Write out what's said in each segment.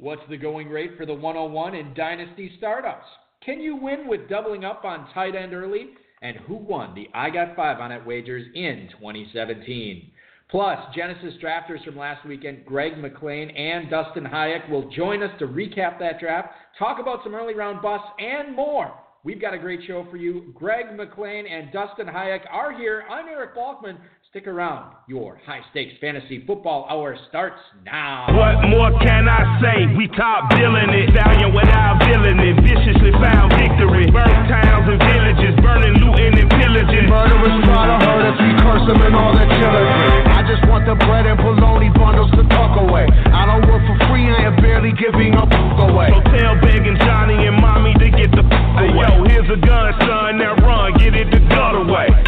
What's the going rate for the 101 in Dynasty startups? Can you win with doubling up on tight end early? And who won the I Got 5 on it wagers in 2017? Plus, Genesis drafters from last weekend, Greg McClain and Dustin Hajek, will join us to recap that draft, talk about some early round busts, and more. We've got a great show for you. Greg McClain and Dustin Hajek are here. I'm Eric Balkman. Stick around. Your high stakes fantasy football hour starts now. What more can I say? We top billing it. Stallion without billing it. Viciously found victory. Burn towns and villages. Burning, looting, and pillaging. Murderers try to hurt us. We curse them and all their killers. I just want the bread and bologna bundles to tuck away. I don't work for free. I am barely giving up away. So tell begging Johnny and mommy to get the f away. Yo, here's a gun, son. Now run. Get it the gut away.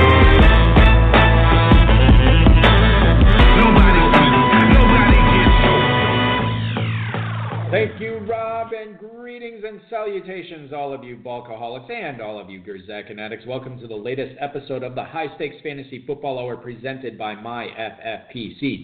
Nobody Thank you, Rob, and greetings and salutations, all of you Balkaholics and all of you Gerczak fanatics. Welcome to the latest episode of the High Stakes Fantasy Football Hour presented by MyFFPC.com.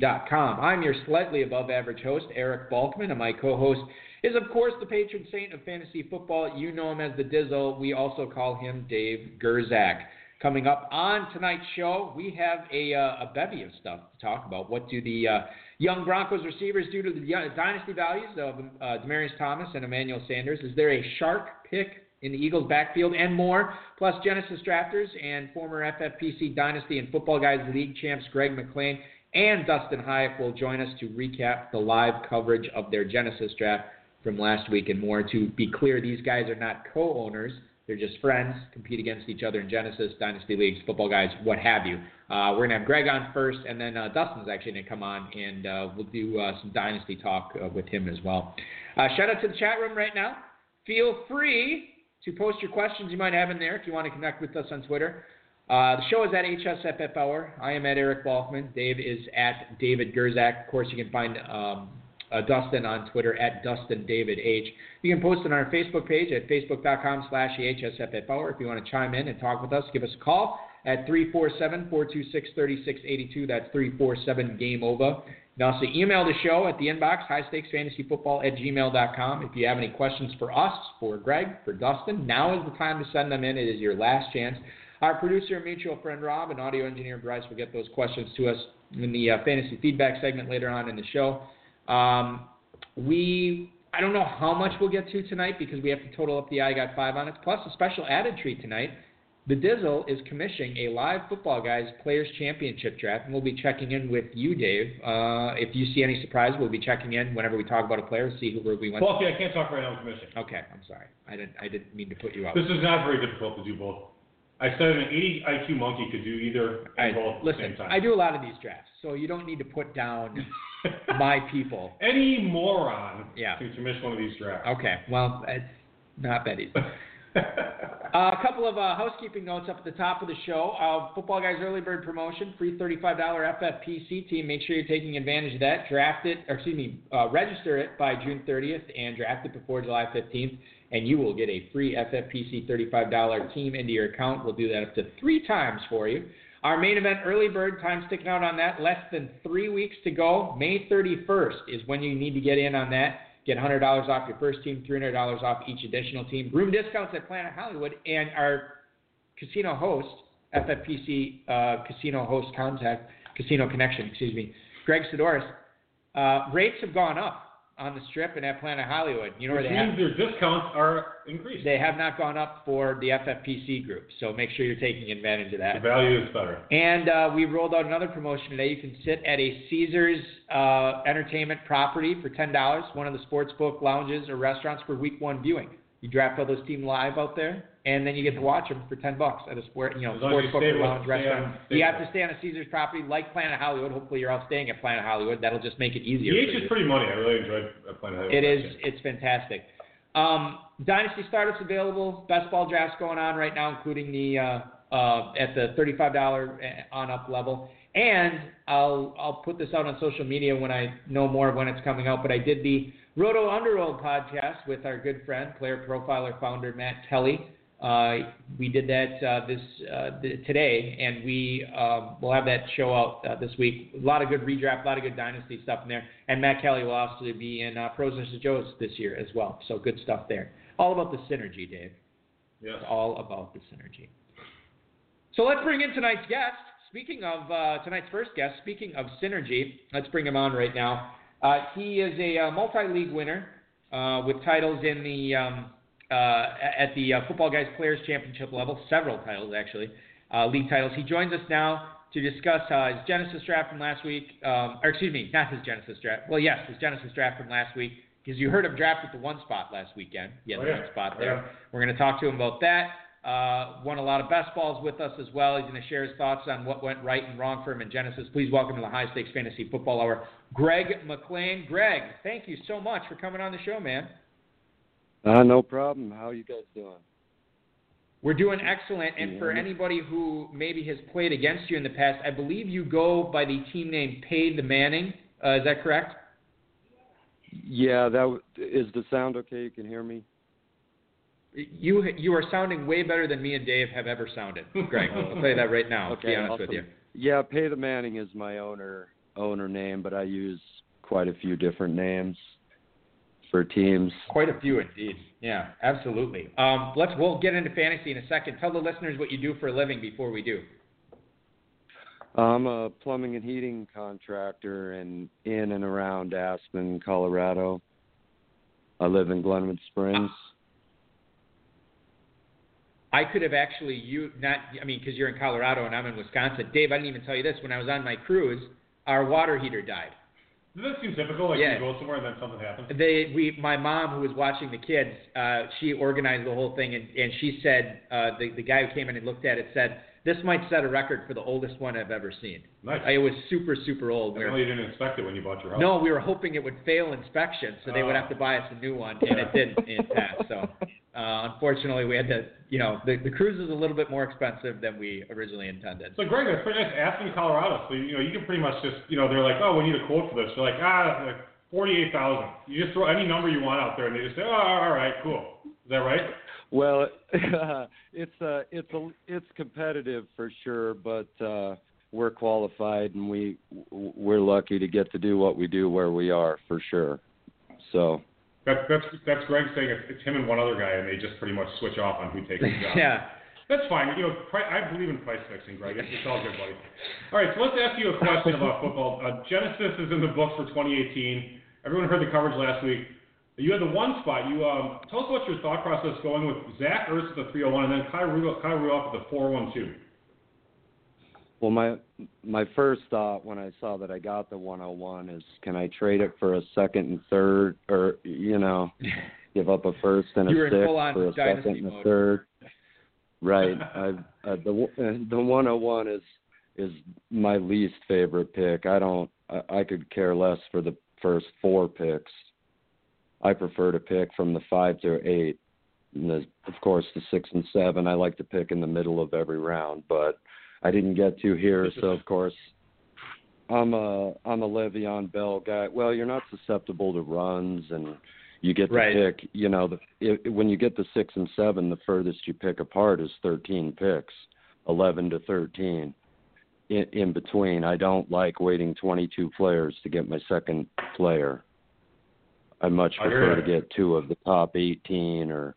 I'm your slightly above average host, Eric Balkman, and my co host is, of course, the patron saint of fantasy football. You know him as the Dizzle. We also call him Dave Gerczak. Coming up on tonight's show, we have a, uh, a bevy of stuff to talk about. What do the uh, young Broncos receivers do to the dynasty values of uh, Demaryius Thomas and Emmanuel Sanders? Is there a shark pick in the Eagles' backfield and more? Plus, Genesis drafters and former FFPC Dynasty and Football Guys League champs Greg McClain and Dustin Hajek will join us to recap the live coverage of their Genesis draft from last week and more. To be clear, these guys are not co owners. They're just friends, compete against each other in Genesis, Dynasty Leagues, football guys, what have you. Uh, we're going to have Greg on first, and then uh, Dustin's actually going to come on, and uh, we'll do uh, some Dynasty talk uh, with him as well. Uh, shout out to the chat room right now. Feel free to post your questions you might have in there if you want to connect with us on Twitter. The show is at HSFF Hour. I am at Eric Balkman. Dave is at David Gerczak. Of course, you can find um, uh, Dustin on Twitter at Dustin David H. You can post it on our Facebook page at facebook.com slash EHSFF Hour. If you want to chime in and talk with us, give us a call at 347-426-3682. That's 347 Game Over. You can email the show at the inbox, highstakesfantasyfootball at gmail.com. If you have any questions for us, for Greg, for Dustin, now is the time to send them in. It is your last chance. Our producer and mutual friend Rob and audio engineer Bryce will get those questions to us in the uh, fantasy feedback segment later on in the show. Um, we, I don't know how much we'll get to tonight because we have to total up the I Got 5 on it, plus a special added treat tonight. The Dizzle is commissioning a live Football Guys Players Championship draft, and we'll be checking in with you, Dave. Uh, if you see any surprise, we'll be checking in whenever we talk about a player, see who we went. Well, see, I can't talk right now. I'm commissioning. Okay, I'm sorry. I didn't. I didn't mean to put you out. This is not very difficult to do both. I said an 80 IQ monkey could do either and I, both at the same time. I do a lot of these drafts, so you don't need to put down my people. Any moron Yeah. can commission one of these drafts. Okay, well, it's not that easy. Uh, a couple of uh, housekeeping notes up at the top of the show. Uh, Football Guys Early Bird promotion, free $35 FFPC team. Make sure you're taking advantage of that. Draft it, or excuse me, uh, register it by June 30th and draft it before July 15th, and you will get a free FFPC $35 team into your account. We'll do that up to three times for you. Our main event, Early Bird, time sticking out on that. Less than three weeks to go. May 31st is when you need to get in on that. Get $100 off your first team, $300 off each additional team. Room discounts at Planet Hollywood and our casino host, FFPC uh, casino host contact, casino connection, excuse me, Greg Sidoris. Uh, rates have gone up on the strip and at Planet Hollywood. You know where they means have, their discounts are increased. they have not gone up for the FFPC group. So make sure you're taking advantage of that. the value is better. And uh, we rolled out another promotion today. You can sit at a Caesars uh, entertainment property for $10, one of the sports book lounges or restaurants for week one viewing. You draft all those team live out there, and then you get to watch them for ten bucks at a sport, you know, As long as sports book or lounge restaurant. you have to stay on a Caesar's property like Planet Hollywood. Hopefully, you're all staying at Planet Hollywood. That'll just make it easier. The is pretty money. I really enjoyed uh, playing that. It is. It's fantastic. Um, Dynasty startups available. Best ball drafts going on right now, including the uh, uh, at the thirty-five dollar on up level. And I'll I'll put this out on social media when I know more of when it's coming out. But I did the Roto Underworld podcast with our good friend, player profiler founder Matt Kelly. Uh, we did that uh, this uh, th- today, and we um, will have that show out uh, this week. A lot of good redraft, a lot of good dynasty stuff in there. And Matt Kelly will also be in uh, Pros vs. Joes this year as well. So good stuff there. All about the synergy, Dave. Yes. It's all about the synergy. So let's bring in tonight's guest. Speaking of uh, tonight's first guest, speaking of synergy, let's bring him on right now. Uh, he is a uh, multi-league winner uh, with titles in the um, at the uh, Football Guys Players Championship level, several titles actually, uh, league titles. He joins us now to discuss uh, his Genesis draft from last week, um, or excuse me, not his Genesis draft. Well, yes, his Genesis draft from last week, because you heard him draft at the one spot last weekend. He had Oh, the yeah. one spot Oh, there. yeah. We're going to talk to him about that. Uh, won a lot of best balls with us as well. He's going to share his thoughts on what went right and wrong for him in Genesis. Please welcome to the High Stakes Fantasy Football Hour, Greg McClain. Greg, thank you so much for coming on the show, man. Uh, no problem. How are you guys doing? We're doing excellent. And for anybody who maybe has played against you in the past, I believe you go by the team name Paid the Manning. Uh, is that correct? Yeah, that w- is the sound okay? You can hear me. You you are sounding way better than me and Dave have ever sounded, Greg. I'll tell you that right now. to be Okay, honest with you. Yeah, Pay the Manning is my owner owner name, but I use quite a few different names for teams. Quite a few indeed. Yeah, absolutely. Um, let's we'll get into fantasy in a second. Tell the listeners what you do for a living before we do. I'm a plumbing and heating contractor in in and around Aspen, Colorado. I live in Glenwood Springs. I could have actually you not I mean because you're in Colorado and I'm in Wisconsin. Dave, I didn't even tell you this. When I was on my cruise, our water heater died. Does that seem typical? Like Yeah. you go somewhere and then something happens. They we my mom who was watching the kids, uh, she organized the whole thing and, and she said uh, the the guy who came in and looked at it said this might set a record for the oldest one I've ever seen. Nice. It was super super old. We were- Apparently you didn't inspect it when you bought your house. No, we were hoping it would fail inspection, so they would Oh. have to buy us a new one, and it didn't. It passed. So, uh, unfortunately, we had to. You know, the the cruise is a little bit more expensive than we originally intended. So Greg, that's pretty nice. Aspen, Colorado. So you know you can pretty much just you know they're like, oh, we need a quote for this. You're like, ah, like forty-eight thousand. You just throw any number you want out there, and they just say, oh, all right, cool. Is that right? Well, it's uh it's a it's competitive for sure, but uh we're qualified and we we're lucky to get to do what we do where we are for sure. So, That's that's that's Greg saying it's, it's him and one other guy, and they just pretty much switch off on who takes the job. yeah. That's fine. You know, pri- I believe in price fixing, Greg. It's, it's all good, buddy. All right, so let's ask you a question about football. Uh, Genesis is in the books for 2018. Everyone heard the coverage last week. You had the one spot. You um, tell us what your thought process going with Zach Ertz at the 301 and then Kyle Rudolph, Kyle Rudolph at the 412. Well my my first thought when I saw that I got the 101 is can I trade it for a second and third or you know, give up a first and a sixth for a second and a third. Right. I uh, the the 101 is is my least favorite pick. I don't I, I could care less for the first four picks. I prefer to pick from the 5 to 8. And the, of course the 6 and 7 I like to pick in the middle of every round, but I didn't get to here, so of course I'm a I'm a Le'Veon Bell guy. Well, you're not susceptible to runs, and you get to Right. pick. You know, the it, when you get the six and seven, the furthest you pick apart is 13 picks, 11 to 13. In, in between, I don't like waiting 22 players to get my second player. I much prefer to get two of the top 18 or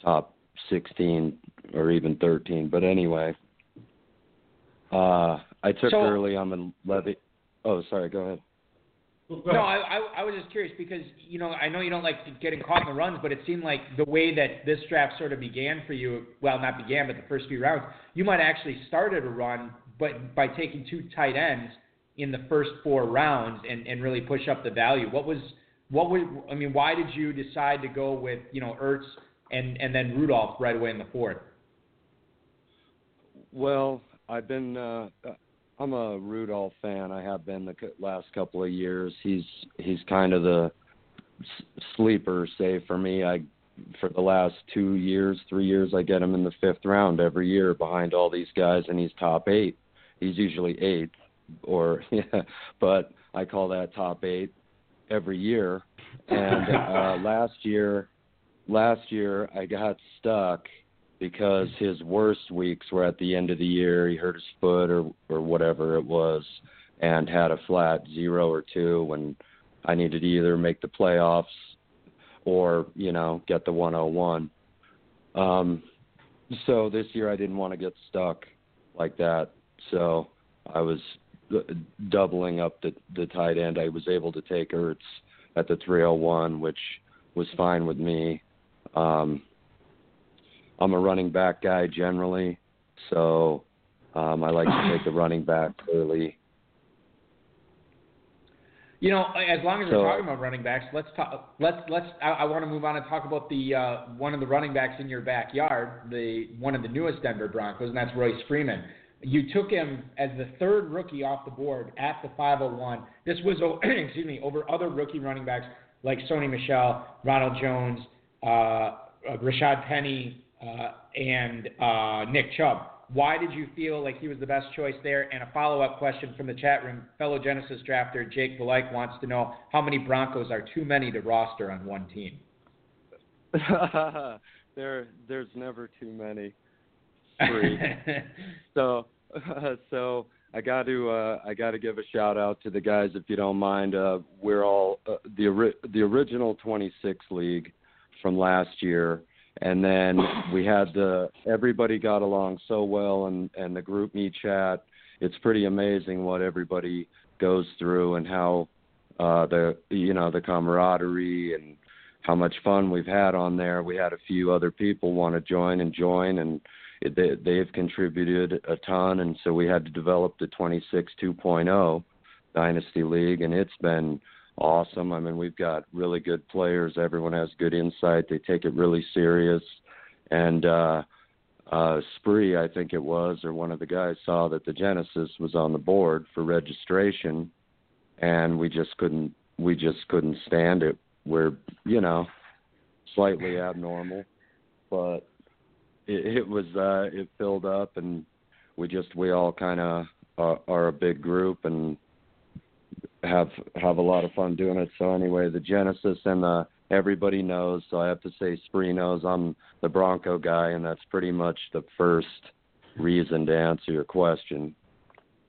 top 16 or even 13. But anyway, uh, I took So- early on the Levy. Oh, sorry. Go ahead. Go No. I, I, I was just curious because you know I know you don't like getting caught in the runs, but it seemed like the way that this draft sort of began for you, well, not began, but the first few rounds, you might have actually started a run, but by taking two tight ends in the first four rounds and, and really push up the value. What was what was I mean? Why did you decide to go with you know Ertz, and and then Rudolph right away in the fourth. Well, I've been uh, I'm a Rudolph fan. I have been the last couple of years. He's he's kind of the sleeper, say for me. I for the last two years, three years, I get him in the fifth round every year behind all these guys, and he's top eight. He's usually eighth, or yeah, but I call that top eight every year. And uh, last year, last year I got stuck because his worst weeks were at the end of the year. He hurt his foot or or whatever it was, and had a flat zero or two when I needed to either make the playoffs or you know get the 101. Um, so this year I didn't want to get stuck like that, so I was doubling up the the tight end. I was able to take Ertz at the 301, which was fine with me. Um, I'm a running back guy generally, so um, I like to take the running back early. You know, as long as so, we're talking about running backs, let's talk. Let's let's. I, I want to move on and talk about the uh, one of the running backs in your backyard, the one of the newest Denver Broncos, and that's Royce Freeman. You took him as the third rookie off the board at the 501. This was, excuse me, over other rookie running backs like Sony Michel, Ronald Jones, uh, uh, Rashaad Penny, uh, and uh, Nick Chubb. Why did you feel like he was the best choice there? And a follow up question from the chat room. Fellow Genesis drafter Jake Valike wants to know how many Broncos are too many to roster on one team? there, there's never too many. Three. so, so I got to uh, I got to give a shout out to the guys if you don't mind. Uh, we're all uh, the the original 26 league from last year and then we had the everybody got along so well and and the group me chat it's pretty amazing what everybody goes through and how uh the you know the camaraderie and how much fun we've had on there. We had a few other people want to join and join and it, they, they've contributed a ton. And so we had to develop the 26 2.0 dynasty league and it's been awesome. I mean, we've got really good players. Everyone has good insight. They take it really serious. And uh, uh, Spree, I think it was, or one of the guys saw that the Genesis was on the board for registration, and we just couldn't. We just couldn't stand it. We're, you know, slightly abnormal, but it, it was. Uh, it filled up, and we just we all kind of are, are a big group, and have have a lot of fun doing it. So anyway, the Genesis and the everybody knows. So I have to say, Spree knows I'm the Bronco guy, and that's pretty much the first reason to answer your question.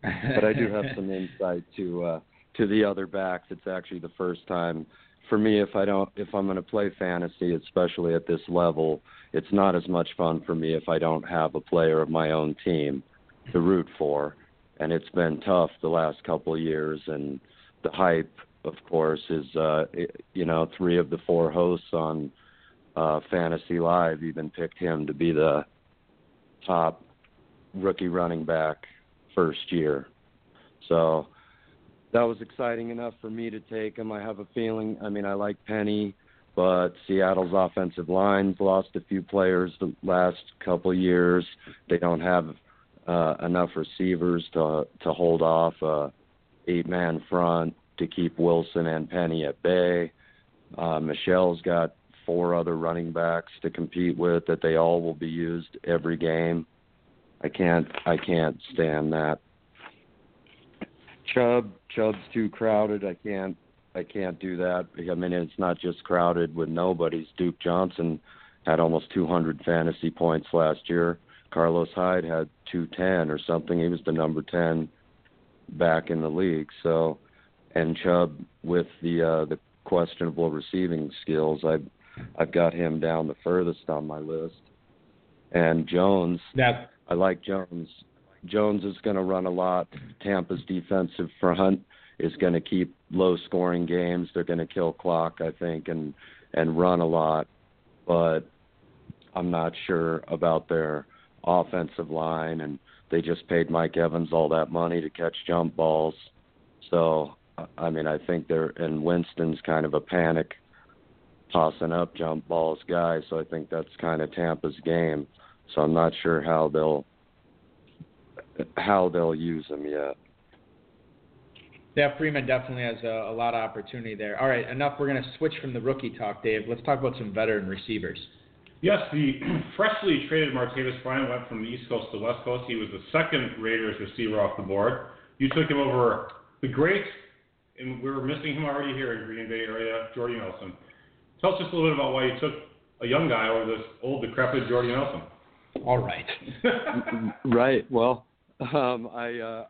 but I do have some insight to uh, to the other backs. It's actually the first time for me if I don't if I'm going to play fantasy, especially at this level, it's not as much fun for me if I don't have a player of my own team to root for. And it's been tough the last couple of years, and the hype, of course, is uh, you know three of the four hosts on uh, Fantasy Live even picked him to be the top rookie running back first year. So that was exciting enough for me to take him. I have a feeling. I mean, I like Penny, but Seattle's offensive line's lost a few players the last couple years. They don't have uh, enough receivers to to hold off. Uh, eight man front to keep Wilson and Penny at bay. Uh, Michel's got four other running backs to compete with that they all will be used every game. I can't I can't stand that. Chubb Chubb's too crowded. I can't I can't do that. I mean it's not just crowded with nobodies. Duke Johnson had almost 200 fantasy points last year. Carlos Hyde had 210 or something. He was the number 10 back in the league. So, and Chubb with the uh, the questionable receiving skills, I've I've got him down the furthest on my list. And Jones, yeah. I like Jones. Jones is going to run a lot. Tampa's defensive front is going to keep low scoring games. They're going to kill clock, I think, and and run a lot. But I'm not sure about their offensive line and they just paid Mike Evans all that money to catch jump balls. So, I mean, I think they're and Winston's kind of a panic tossing up jump balls guy. So I think that's kind of Tampa's game. So I'm not sure how they'll how they'll use him yet. Yeah, Freeman definitely has a, a lot of opportunity there. All right, enough. We're going to switch from the rookie talk, Dave. Let's talk about some veteran receivers. Yes, the freshly traded Martavis Bryant went from the East Coast to the West Coast. He was the second Raiders receiver off the board. You took him over the great, and we are missing him already here in Green Bay area, Jordy Nelson. Tell us just a little bit about why you took a young guy over this old, decrepit Jordy Nelson. All right. right. Well, um, I uh,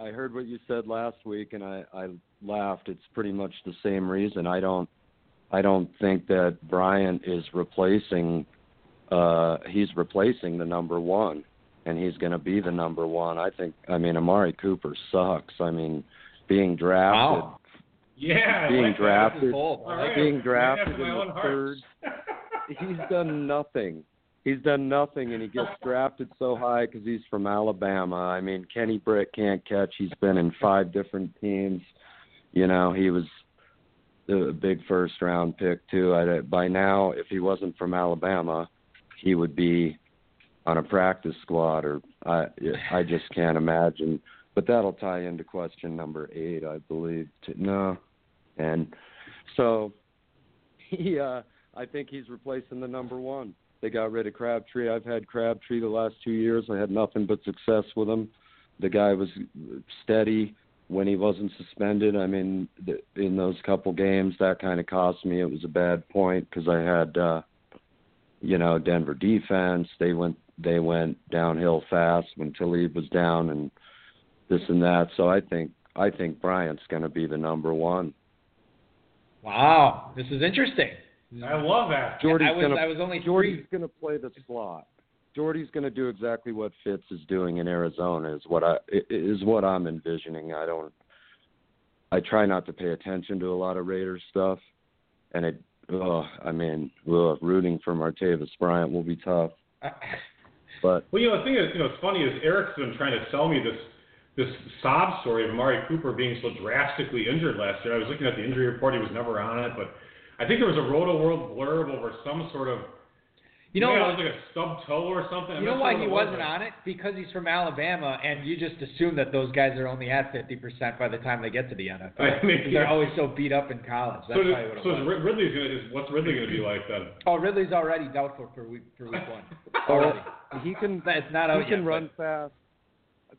I heard what you said last week, and I, I laughed. It's pretty much the same reason. I don't I don't think that Bryant is replacing. Uh, he's replacing the number one, and he's going to be the number one. I think. I mean, Amari Cooper sucks. I mean, being drafted. Wow. Yeah, being like drafted, right. being drafted in the third. he's done nothing he's done nothing, and he gets drafted so high because he's from Alabama. I mean, Kenny Britt can't catch. He's been in five different teams. You know, he was a big first round pick too. I, by now, if he wasn't from Alabama, he would be on a practice squad, or I I just can't imagine. But that'll tie into question number eight, I believe. No, and so he, uh, I think he's replacing the number one. They got rid of Crabtree. I've had Crabtree the last two years. I had nothing but success with him. The guy was steady when he wasn't suspended. I mean, th- in those couple games, that kind of cost me. It was a bad point because I had, uh, you know, Denver defense. They went they went downhill fast when Talib was down and this and that. So I think I think Bryant's going to be the number one. Wow, this is interesting. I love that. Jordy's I was, gonna, I was only Jordy's going to play the slot. Jordy's going to do exactly what Fitz is doing in Arizona. Is what I is what I'm envisioning. I don't. I try not to pay attention to a lot of Raiders stuff, and it. Oh, I mean, ugh, rooting for Martavis Bryant will be tough. But well, you know, the thing is, you know, it's funny is Eric's been trying to sell me this this sob story of Amari Cooper being so drastically injured last year. I was looking at the injury report; he was never on it, but I think there was a Rotoworld blurb over some sort of. You know, yeah, it was like a stub toe or something. You know why he wasn't on it? Because he's from Alabama, and you just assume that those guys are only at fifty percent by the time they get to the NFL. I mean, They're always so beat up in college. That's so, probably what it so was. is Ridley's gonna is what's Ridley gonna be like then? Oh, Ridley's already doubtful for week for week one. Well, Already. he can It's not out he can yet, run fast.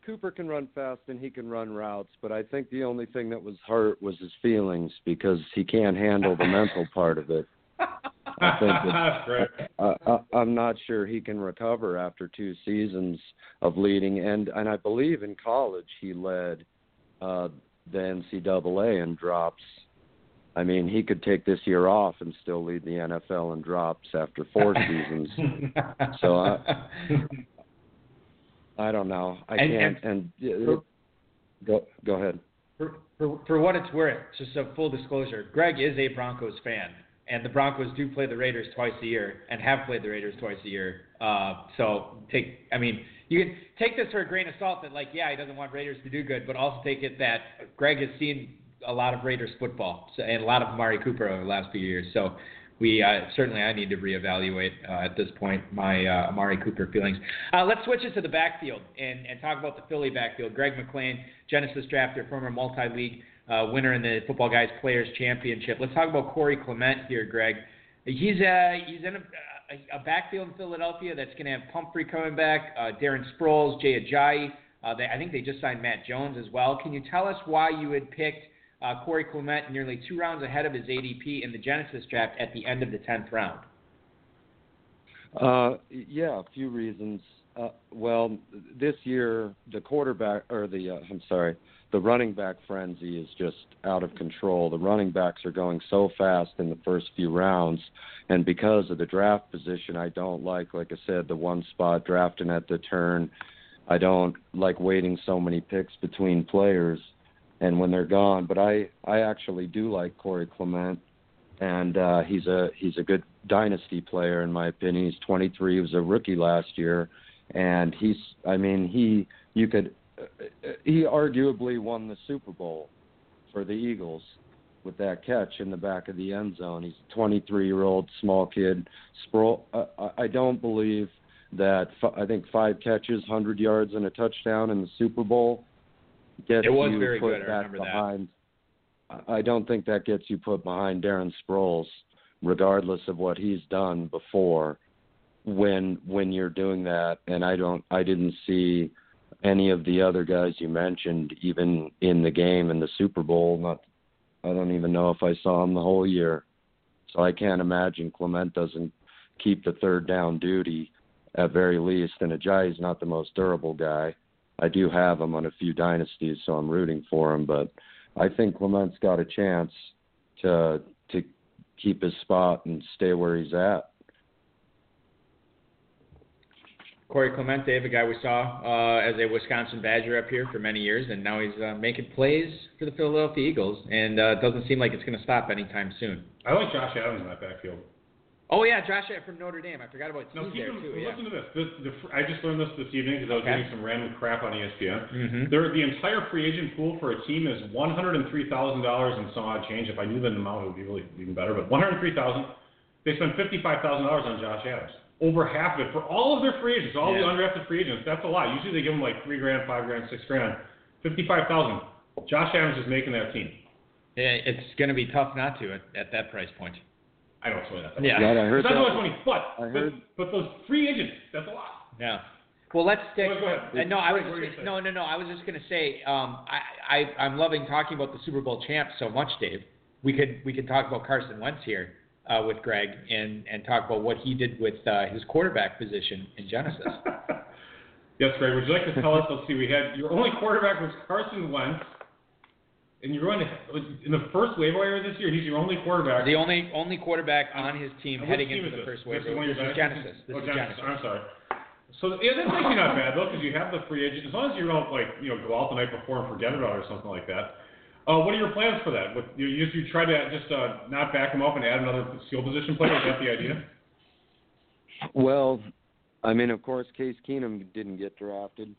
Cooper can run fast and he can run routes, but I think the only thing that was hurt was his feelings because he can't handle the mental part of it. I think That's great. I, I, I'm not sure he can recover after two seasons of leading, and and I believe in college he led uh, the NCAA in drops. I mean, he could take this year off and still lead the NFL in drops after four seasons. So I, I don't know. I And- can't. And, uh, go go ahead. For, for, for what it's worth, just a full disclosure, Greg is a Broncos fan, and the Broncos do play the Raiders twice a year, and have played the Raiders twice a year. Uh, so take, I mean, you can take this for a grain of salt that, like, yeah, he doesn't want Raiders to do good, but also take it that Greg has seen a lot of Raiders football so, and a lot of Amari Cooper over the last few years. So we uh, certainly I need to reevaluate uh, at this point my uh, Amari Cooper feelings. Uh, let's switch it to the backfield and, and talk about the Philly backfield. Greg McClain, Genesis drafter, former multi-league uh, winner in the Football Guys Players Championship. Let's talk about Corey Clement here, Greg. He's uh, he's in a, a, a backfield in Philadelphia that's going to have Pumphrey coming back, uh, Darren Sproles, Jay Ajayi. Uh, they, I think they just signed Matt Jones as well. Can you tell us why you had picked uh, Corey Clement nearly two rounds ahead of his ADP in the Genesis draft at the end of the 10th round? Uh, yeah, a few reasons. Uh, well, this year the quarterback or the uh, I'm sorry, the running back frenzy is just out of control. The running backs are going so fast in the first few rounds, and because of the draft position, I don't like, like I said, the one spot drafting at the turn. I don't like waiting so many picks between players, and when they're gone. But I I actually do like Corey Clement, and uh, he's a he's a good dynasty player in my opinion. He's 23. He was a rookie last year, and he's I mean he you could he arguably won the Super Bowl for the Eagles, with that catch in the back of the end zone. He's a 23 year old small kid. Sproul, I, I don't believe that f- I think five catches, 100 yards, and a touchdown in the Super Bowl gets It was you very put good. Back that. behind. I I don't think that gets you put behind Darren Sproles, regardless of what he's done before. When when you're doing that, and I don't, I didn't see any of the other guys you mentioned even in the game in the Super Bowl. Not, I don't even know if I saw him the whole year. So I can't imagine Clement doesn't keep the third down duty at very least. And Ajayi's not the most durable guy. I do have him on a few dynasties, so I'm rooting for him. But I think Clement's got a chance to to keep his spot and stay where he's at. Corey Clemente, a guy we saw uh, as a Wisconsin Badger up here for many years, and now he's uh, making plays for the Philadelphia Eagles, and uh, it doesn't seem like it's going to stop anytime soon. I like Josh Adams in that backfield. Oh yeah, Josh Adams from Notre Dame. I forgot about No, he's keep there him, too. Yeah. listen to this. this the, I just learned this this evening because I was Okay. getting some random crap on ESPN. Mm-hmm. There, the entire free agent pool for a team is one hundred and three thousand dollars and some odd change. If I knew the amount, it would be really even better. But one hundred three thousand. They spent fifty five thousand dollars on Josh Adams. Over half of it for all of their free agents, all the Yeah. undrafted free agents. That's a lot. Usually they give them like three grand, five grand, six grand. Fifty five thousand. Josh Adams is making that team. Yeah, it's going to be tough not to at, at that price point. I don't swear that. Yeah. Right, I heard That's that. not money, but, I but heard- but those free agents, that's a lot. Yeah. Well, let's stick. Go ahead. Uh, no, I was What were you just, no, no, no. I was just going to say, um, I, I, I'm loving talking about the Super Bowl champs so much, Dave. We could, we could talk about Carson Wentz here uh, with Greg and and talk about what he did with uh, his quarterback position in Genesis. yes, Greg. Would you like to tell us? Let's see. We had your only quarterback was Carson Wentz, and you're going to in the first waiver wire this year. He's your only quarterback. the only only quarterback on his team heading team into the this? first waiver. is This is Genesis. This oh, is Genesis. Genesis. I'm sorry. So yeah, that's actually not bad though, because you have the free agent. As long as you don't like you know go out the night before and forget about it or something like that. Uh, what are your plans for that? What, you, you you try to just uh, not back him up and add another skill position player? Is that the idea? Well, I mean, of course, Case Keenum didn't get drafted,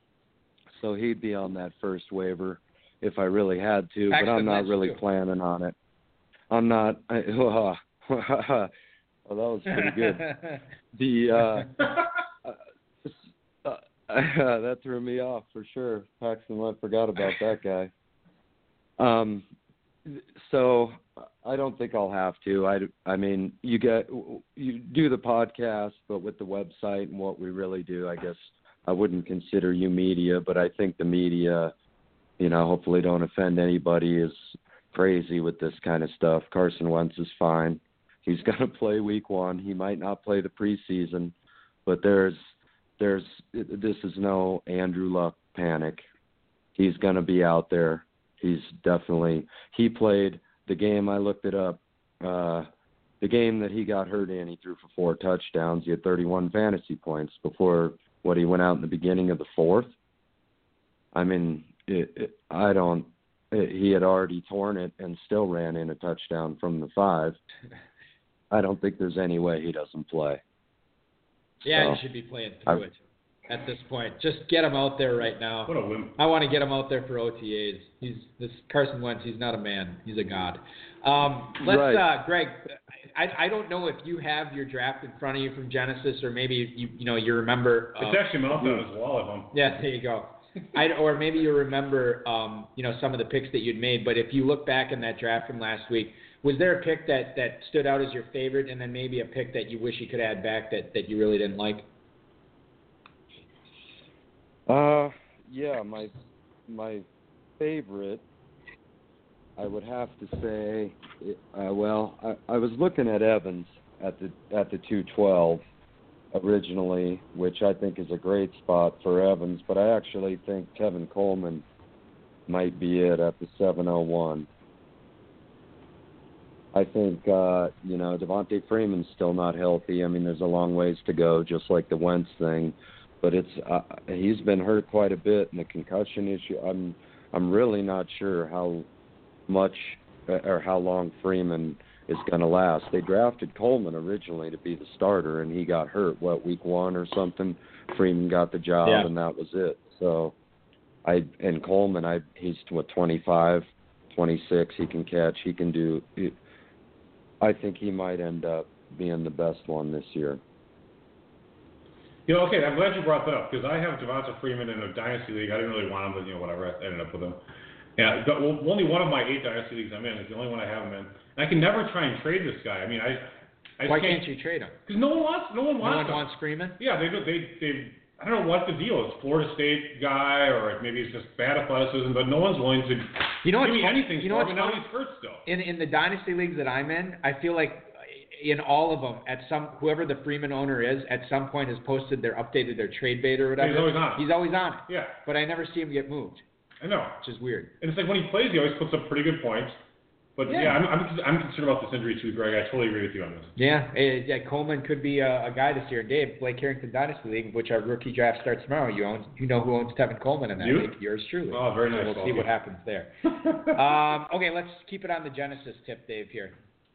so he'd be on that first waiver if I really had to. Paxton but I'm not really too. planning on it. I'm not. I, well, that was pretty good. The uh, uh, that threw me off for sure. Paxton Wentz forgot about that guy. Um, so I don't think I'll have to. I, I mean, you get you do the podcast, but with the website and what we really do, I guess I wouldn't consider you media, but I think the media, you know, hopefully don't offend anybody, is crazy with this kind of stuff. Carson Wentz is fine. He's going to play week one. He might not play the preseason, but there's there's this is no Andrew Luck panic. He's going to be out there. He's definitely he played the game I looked it up. Uh the game that he got hurt in, he threw for four touchdowns. He had 31 fantasy points before what he went out in the beginning of the fourth. I mean, it, it, I don't. It, he had already torn it and still ran in a touchdown from the five. I don't think there's any way he doesn't play. yeah, So, he should be playing through I- it at this point. Just get him out there right now. What a wimp. I want to get him out there for OTAs. He's this Carson Wentz. He's not a man. He's a god. Um, let's, Right. uh, Greg. I, I don't know if you have your draft in front of you from Genesis, or maybe you you know you remember. Um, It's actually mounted on his wall at home. yeah, there you go. I, or maybe you remember, um, you know, some of the picks that you'd made. But if you look back in that draft from last week, was there a pick that that stood out as your favorite, and then maybe a pick that you wish you could add back that that you really didn't like? Uh, yeah, my my favorite, I would have to say, uh, well, I, I was looking at Evans at the at the 212 originally, which I think is a great spot for Evans, but I actually think Tevin Coleman might be it at the 701. I think uh, you know Devonta Freeman's still not healthy. I mean, there's a long ways to go, just like the Wentz thing but it's uh, he's been hurt quite a bit and the concussion issue i'm i'm really not sure how much uh, or how long freeman is going to last they drafted coleman originally to be the starter and he got hurt what week one or something freeman got the job Yeah. and that was it so i and coleman i he's what 25 26. He can catch. He can do. I think he might end up being the best one this year. You know, okay, I'm glad you brought that up because I have Devonta Freeman in a dynasty league. I didn't really want him, but you know, whatever. I ended up with him. Yeah, but, only one of my eight dynasty leagues I'm in is the only one I have him in. And I can never try and trade this guy. I mean, I. I Why can't you trade him? Because no one wants. No one No wants. one him. wants Freeman. Yeah, they they they. I don't know what the deal is. Florida State guy, or maybe it's just bad athleticism, but no one's willing to You know give me anything you know for what's him. and Now funny? he's hurt still. in in the dynasty leagues that I'm in, I feel like in all of them, at some whoever the Freeman owner is, at some point has posted their updated their trade bait or whatever. He's always on it. He's always on it, Yeah, but I never see him get moved, I know. which is weird. And it's like when he plays, he always puts up pretty good points. But Yeah. yeah, I'm, I'm I'm concerned about this injury too, Greg. I totally agree with you on this. Yeah, eh, yeah. Coleman could be a, a guy this year. Dave, Blake Harrington Dynasty League, which our rookie draft starts tomorrow. You own, you know who owns Tevin Coleman in that You? league? Yours truly. Oh, very So nice. We'll Paul. see what happens there. um, okay, let's keep it on the Genesis tip, Dave. Here.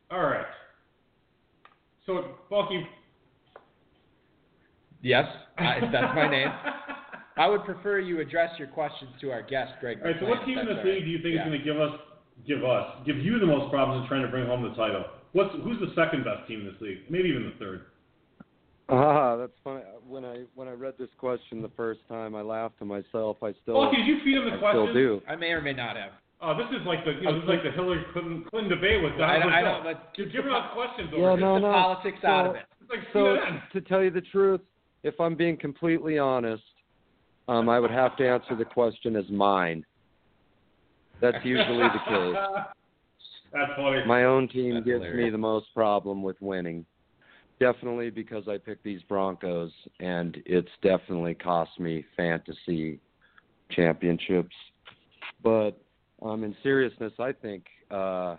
All right. So, Bulky. Yes, I, that's my name. I would prefer you address your questions to our guest, Greg. All right. So, what team in that's this all league do you think Yeah. is going to give us, give us, give you the most problems in trying to bring home the title? What's who's the second best team in this league? Maybe even the third. Ah, that's funny. When I when I read this question the first time, I laughed to myself. I still Bulky, did you feed him the I questions? still do. I may or may not have. Oh, this is like the you know, this is like the Hillary Clinton, Clinton debate with I Donald don't, I Trump. don't You're giving out questions over Yeah, here. no, the no. politics out of it. Like So to tell you the truth, if I'm being completely honest, um, I would have to answer the question as mine. That's usually the case. That's funny. My own team That's gives me the most problem with winning. Definitely because I picked these Broncos, and it's definitely cost me fantasy championships. But um, in seriousness, I think uh,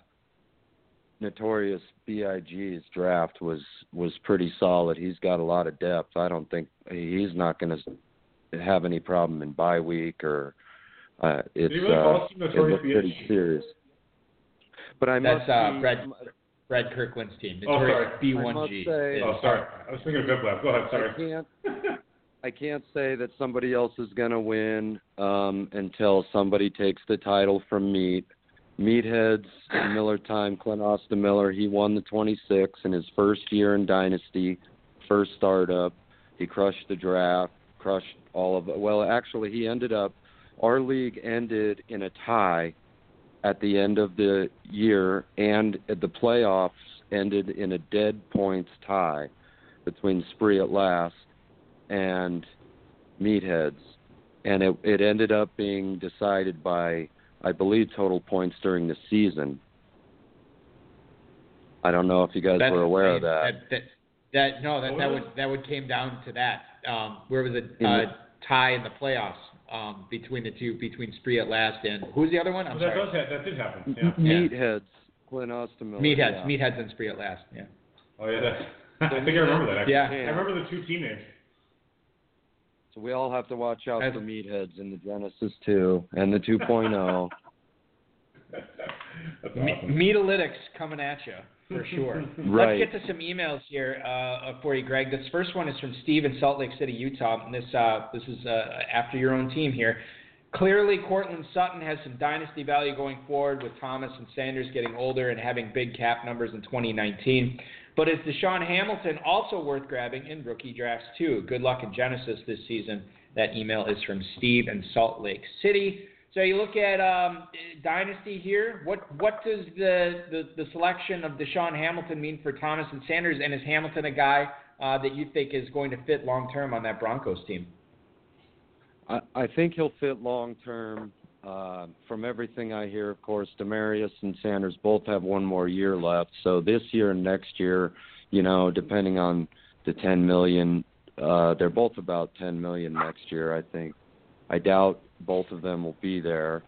Notorious Big's draft was was pretty solid. He's got a lot of depth. I don't think he's not going to have any problem in bye week or uh, it's really uh, call him it Notorious looks pretty B.I.G.? serious. But I That's uh, be- Brad Brad Kirkland's team. Oh, sorry. B1G. I must say- Oh, sorry. I was thinking of Biplab. Go ahead. I Sorry. can't I can't say that somebody else is going to win um, until somebody takes the title from Meat. Meatheads, Miller time, Clint Austin Miller, he won the 26 in his first year in Dynasty, first startup. He crushed the draft, crushed all of it. Well, actually, he ended up, our league ended in a tie at the end of the year, and the playoffs ended in a dead points tie between Spree at last and Meatheads, and it it ended up being decided by I believe total points during the season. I don't know if you guys That's were aware of insane. that. That, that, no, that, What that would that would came down to that. Um, where was it? In Uh, tie in the playoffs um, between the two, between Spree at last and who's the other one? I'm Well, that sorry. does ha- that did happen. Yeah. Meatheads, Clint Austin Miller. Meatheads, yeah. Meatheads and Spree at last. Yeah. Oh yeah. That, I think I remember that. Actually. Yeah. I remember the two team names. So we all have to watch out As- for Meatheads in the Genesis 2 and the oh. 2.0. That's Me- awesome. Metalytics coming at you for sure. Right. Let's get to some emails here uh, for you, Greg. This first one is from Steve in Salt Lake City, Utah. And this uh, this is uh, after your own team here. Clearly, Courtland Sutton has some dynasty value going forward with Thomas and Sanders getting older and having big cap numbers in 2019. But is DaeSean Hamilton also worth grabbing in rookie drafts too? Good luck in Genesis this season. That email is from Steve in Salt Lake City. So you look at um, dynasty here. What what does the, the, the selection of DaeSean Hamilton mean for Thomas and Sanders? And is Hamilton a guy uh, that you think is going to fit long term on that Broncos team? I, I think he'll fit long term. Uh, from everything I hear, of course, Demaryius and Sanders both have one more year left. So this year and next year, you know, depending on the 10 million, uh, they're both about 10 million next year. I think. I doubt both of them will be there.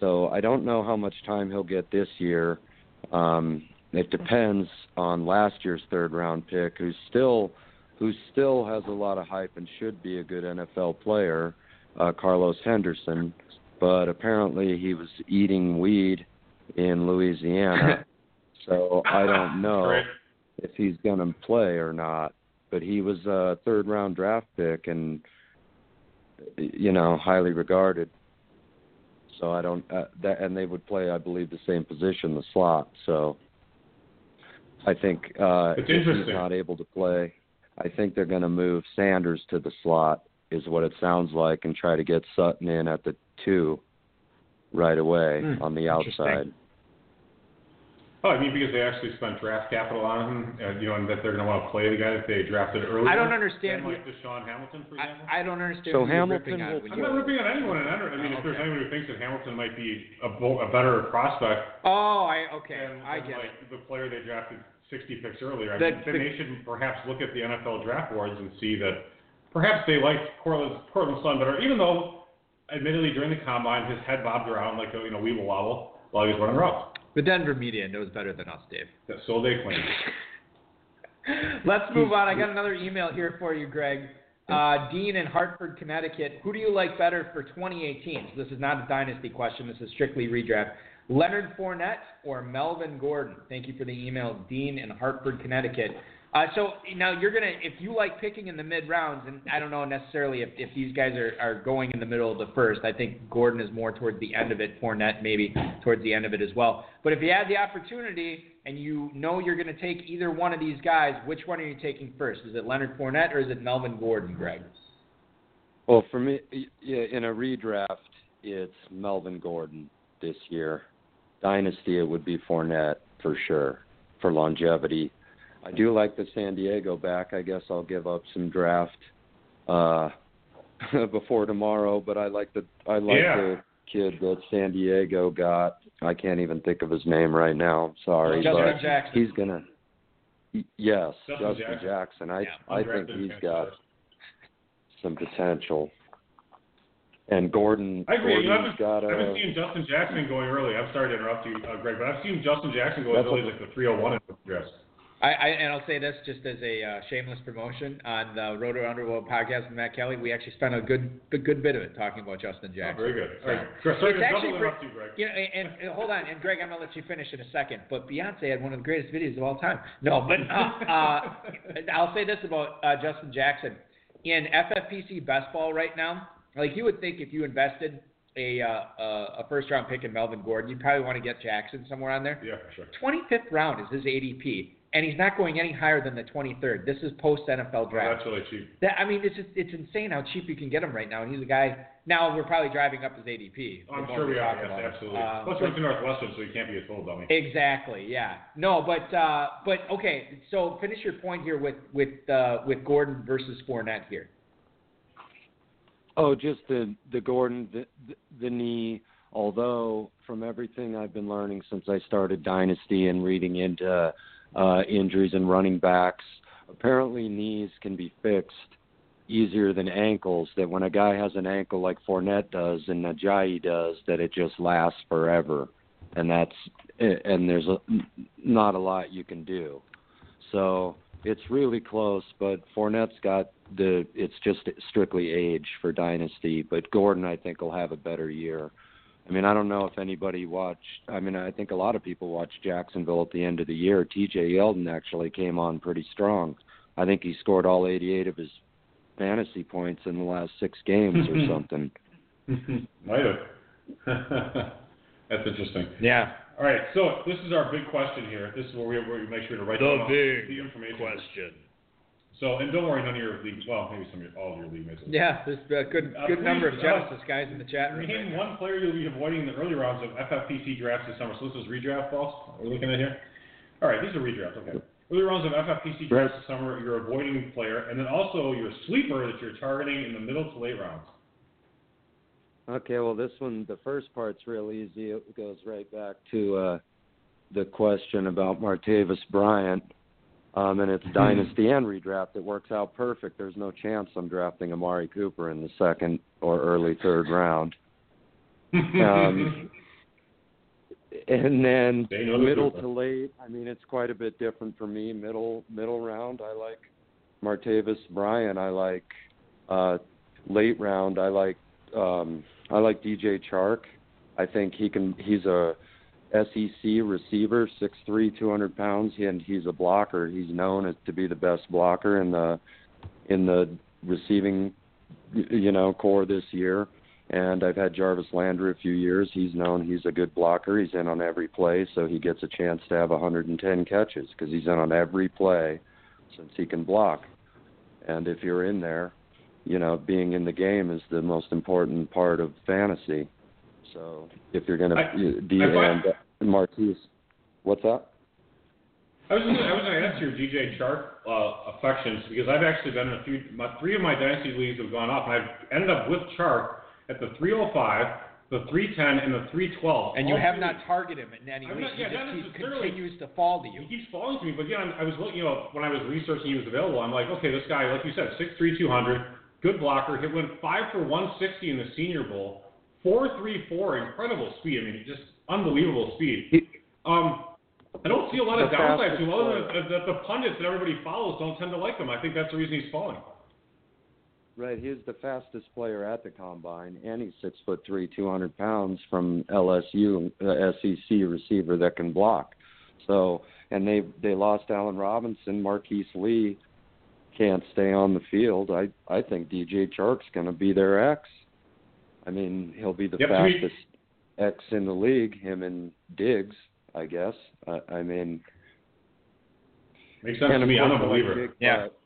So I don't know how much time he'll get this year. Um, it depends on last year's third round pick, who's still who still has a lot of hype and should be a good NFL player, uh, Carlos Henderson. But apparently he was eating weed in Louisiana, so I don't know Great. if he's going to play or not. But he was a third round draft pick and you know highly regarded. So I don't uh, that, and they would play, I believe, the same position, the slot. So I think uh, if he's not able to play, I think they're going to move Sanders to the slot, is what it sounds like, and try to get Sutton in at the two right away Hmm, on the outside. Oh, I mean because they actually spent draft capital on him, uh, you know, and that they're going to want to play the guy that they drafted earlier. I don't understand than, who- like DaeSean Hamilton, for example. I, I don't understand So Hamilton will I'm not ripping on anyone, and I, don't, I mean, if there's anyone who thinks that Hamilton might be a, bo- a better prospect Oh, I okay, than, I than get like it. the player they drafted 60 picks earlier, I The- mean, then the- they should perhaps look at the NFL draft boards and see that perhaps they liked Courtland's Courtland Sutton better, even though, admittedly, during the combine, his head bobbed around like a you know weeble wobble while he was running routes. The Denver media knows better than us, Dave. That- So they claim. Let's move on. I got another email here for you, Greg. Uh, Dean in Hartford, Connecticut. Who do you like better for 2018? So this is not a dynasty question. This is strictly redraft. Leonard Fournette or Melvin Gordon? Thank you for the email, Dean in Hartford, Connecticut. Uh, so now you're gonna, if you like picking in the mid rounds, and I don't know necessarily if, if these guys are, are going in the middle of the first. I think Gordon is more towards the end of it. Fournette maybe towards the end of it as well. But if you had the opportunity and you know you're to take either one of these guys, which one are you taking first? Is it Leonard Fournette or is it Melvin Gordon, Greg? Well, for me, yeah, in a redraft, it's Melvin Gordon this year. Dynasty, it would be Fournette for sure for longevity. I do like the San Diego back. I guess I'll give up some draft uh, before tomorrow, but I like the I like Yeah. the kid that San Diego got. I can't even think of his name right now. I'm sorry, Justin but Jackson. he's gonna. Yes, Justin Justin, Jackson. Jackson. I Yeah, I think he's got some potential. And Gordon, I agree. You know, Gordon's I've, got I haven't a seen Justin Jackson going early. I'm sorry to interrupt you, uh, Greg, but I've seen Justin Jackson go as That's early like the 301 in the dress. I, I and I'll say this just as a uh, shameless promotion on the Roto Underworld podcast with Matt Kelly. We actually spent a good a good bit of it talking about Justin Oh, Jackson. very good. So- right. Sorry It's actually you, Greg. You know, and, and hold on, and Greg, I'm gonna let you finish in a second. But Beyonce had one of the greatest videos of all time. No, but uh, uh, I'll say this about uh, Justin Jackson in FFPC best ball right now. Like you would think, if you invested a uh, a first round pick in Melvin Gordon, you'd probably want to get Jackson somewhere on there. Yeah, for sure. 25th round is his ADP, and he's not going any higher than the 23rd. This is post NFL Oh, draft. that's really cheap. That, I mean, it's just, it's insane how cheap you can get him right now. And he's a guy. Now we're probably driving up his ADP. Oh, I'm sure we are. Yes, absolutely. Uh, Plus, but- we're to Northwestern, so you can't be a total dummy. Exactly. Yeah. No, but uh, but okay. So finish your point here with with uh, with Gordon versus Fournette here. Oh, just the the Gordon the, the knee. Although from everything I've been learning since I started Dynasty and reading into uh, injuries and running backs, apparently knees can be fixed easier than ankles. That when a guy has an ankle like Fournette does and Ajayi does, that it just lasts forever, and that's and there's a, not a lot you can do. So it's really close, but Fournette's got the. It's just strictly age for dynasty, but Gordon I think will have a better year. I mean, I don't know if anybody watched. I mean, I think a lot of people watched Jacksonville at the end of the year. T.J. Yeldon actually came on pretty strong. I think he scored all 88 of his fantasy points in the last six games or mm-hmm. something. Might have. That's interesting. Yeah. All right, so this is our big question here. This is where we, where we make sure to write down all the information. question. So, and don't worry, none of your league, well, maybe some of your, all of your league mates. Yeah. There's a good Uh, good number of please, uh, Genesis guys in the chat room. Name right now. one player you'll be avoiding in the early rounds of FFPC drafts this summer. So this is redraft balls we're looking at here. All right, these are redrafts. Okay. Early rounds of FFPC drafts this summer, you're avoiding the player, and then also your sleeper that you're targeting in the middle to late rounds. Okay, well, this one, the first part's real easy. It goes right back to uh, the question about Martavis Bryant. Um, and it's dynasty and redraft. It works out perfect. There's no chance I'm drafting Amari Cooper in the second or early third round. Um, and then They know the middle to late. I mean, it's quite a bit different for me. Middle middle round, I like Martavis Bryant. I like uh, late round. I like um, I like DJ Chark. I think he can. He's a SEC receiver, six three, two hundred pounds, and he's a blocker. He's known as to be the best blocker in the in the receiving, you know, corps this year. And I've had Jarvis Landry a few years. He's known he's a good blocker. He's in on every play, so he gets a chance to have 110 catches because he's in on every play since he can block. And if you're in there, you know, being in the game is the most important part of fantasy. So if you're going to I, and uh, Marquise, what's up? I was gonna, I was going to ask your DJ Chark uh, affections because I've actually been in a few. My, three of my dynasty leagues have gone up, and I've ended up with Chark at the 305, the 310, and the 312. And you have not targeted him in any way. Not, yeah, he just he continues to fall to you. He keeps falling to me, but yeah, I was looking. You know, when I was researching he was available, I'm like, okay, this guy, like you said, 6'3", 200, good blocker. He went five for 160 in the Senior Bowl, four three four, incredible speed. I mean, just unbelievable speed. Um, I don't see a lot of downsides to him, other than that the pundits that everybody follows don't tend to like him. I think that's the reason he's falling. Right, he's the fastest player at the combine, and he's six foot three, two hundred pounds from LSU, uh, SEC receiver that can block. So, and they they lost Allen Robinson, Marquise Lee can't stay on the field. I I think DJ Chark's going to be their X. I mean, he'll be the yep, fastest X in the league. Him and Diggs, I guess. Uh, I mean, makes sense to me. I'm a believer. Jake yeah. Butt.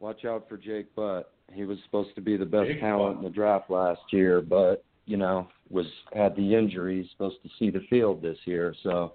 Watch out for Jake Butt. He was supposed to be the best Jake talent Butt. in the draft last year, but you know was had the injury. He's supposed to see the field this year, so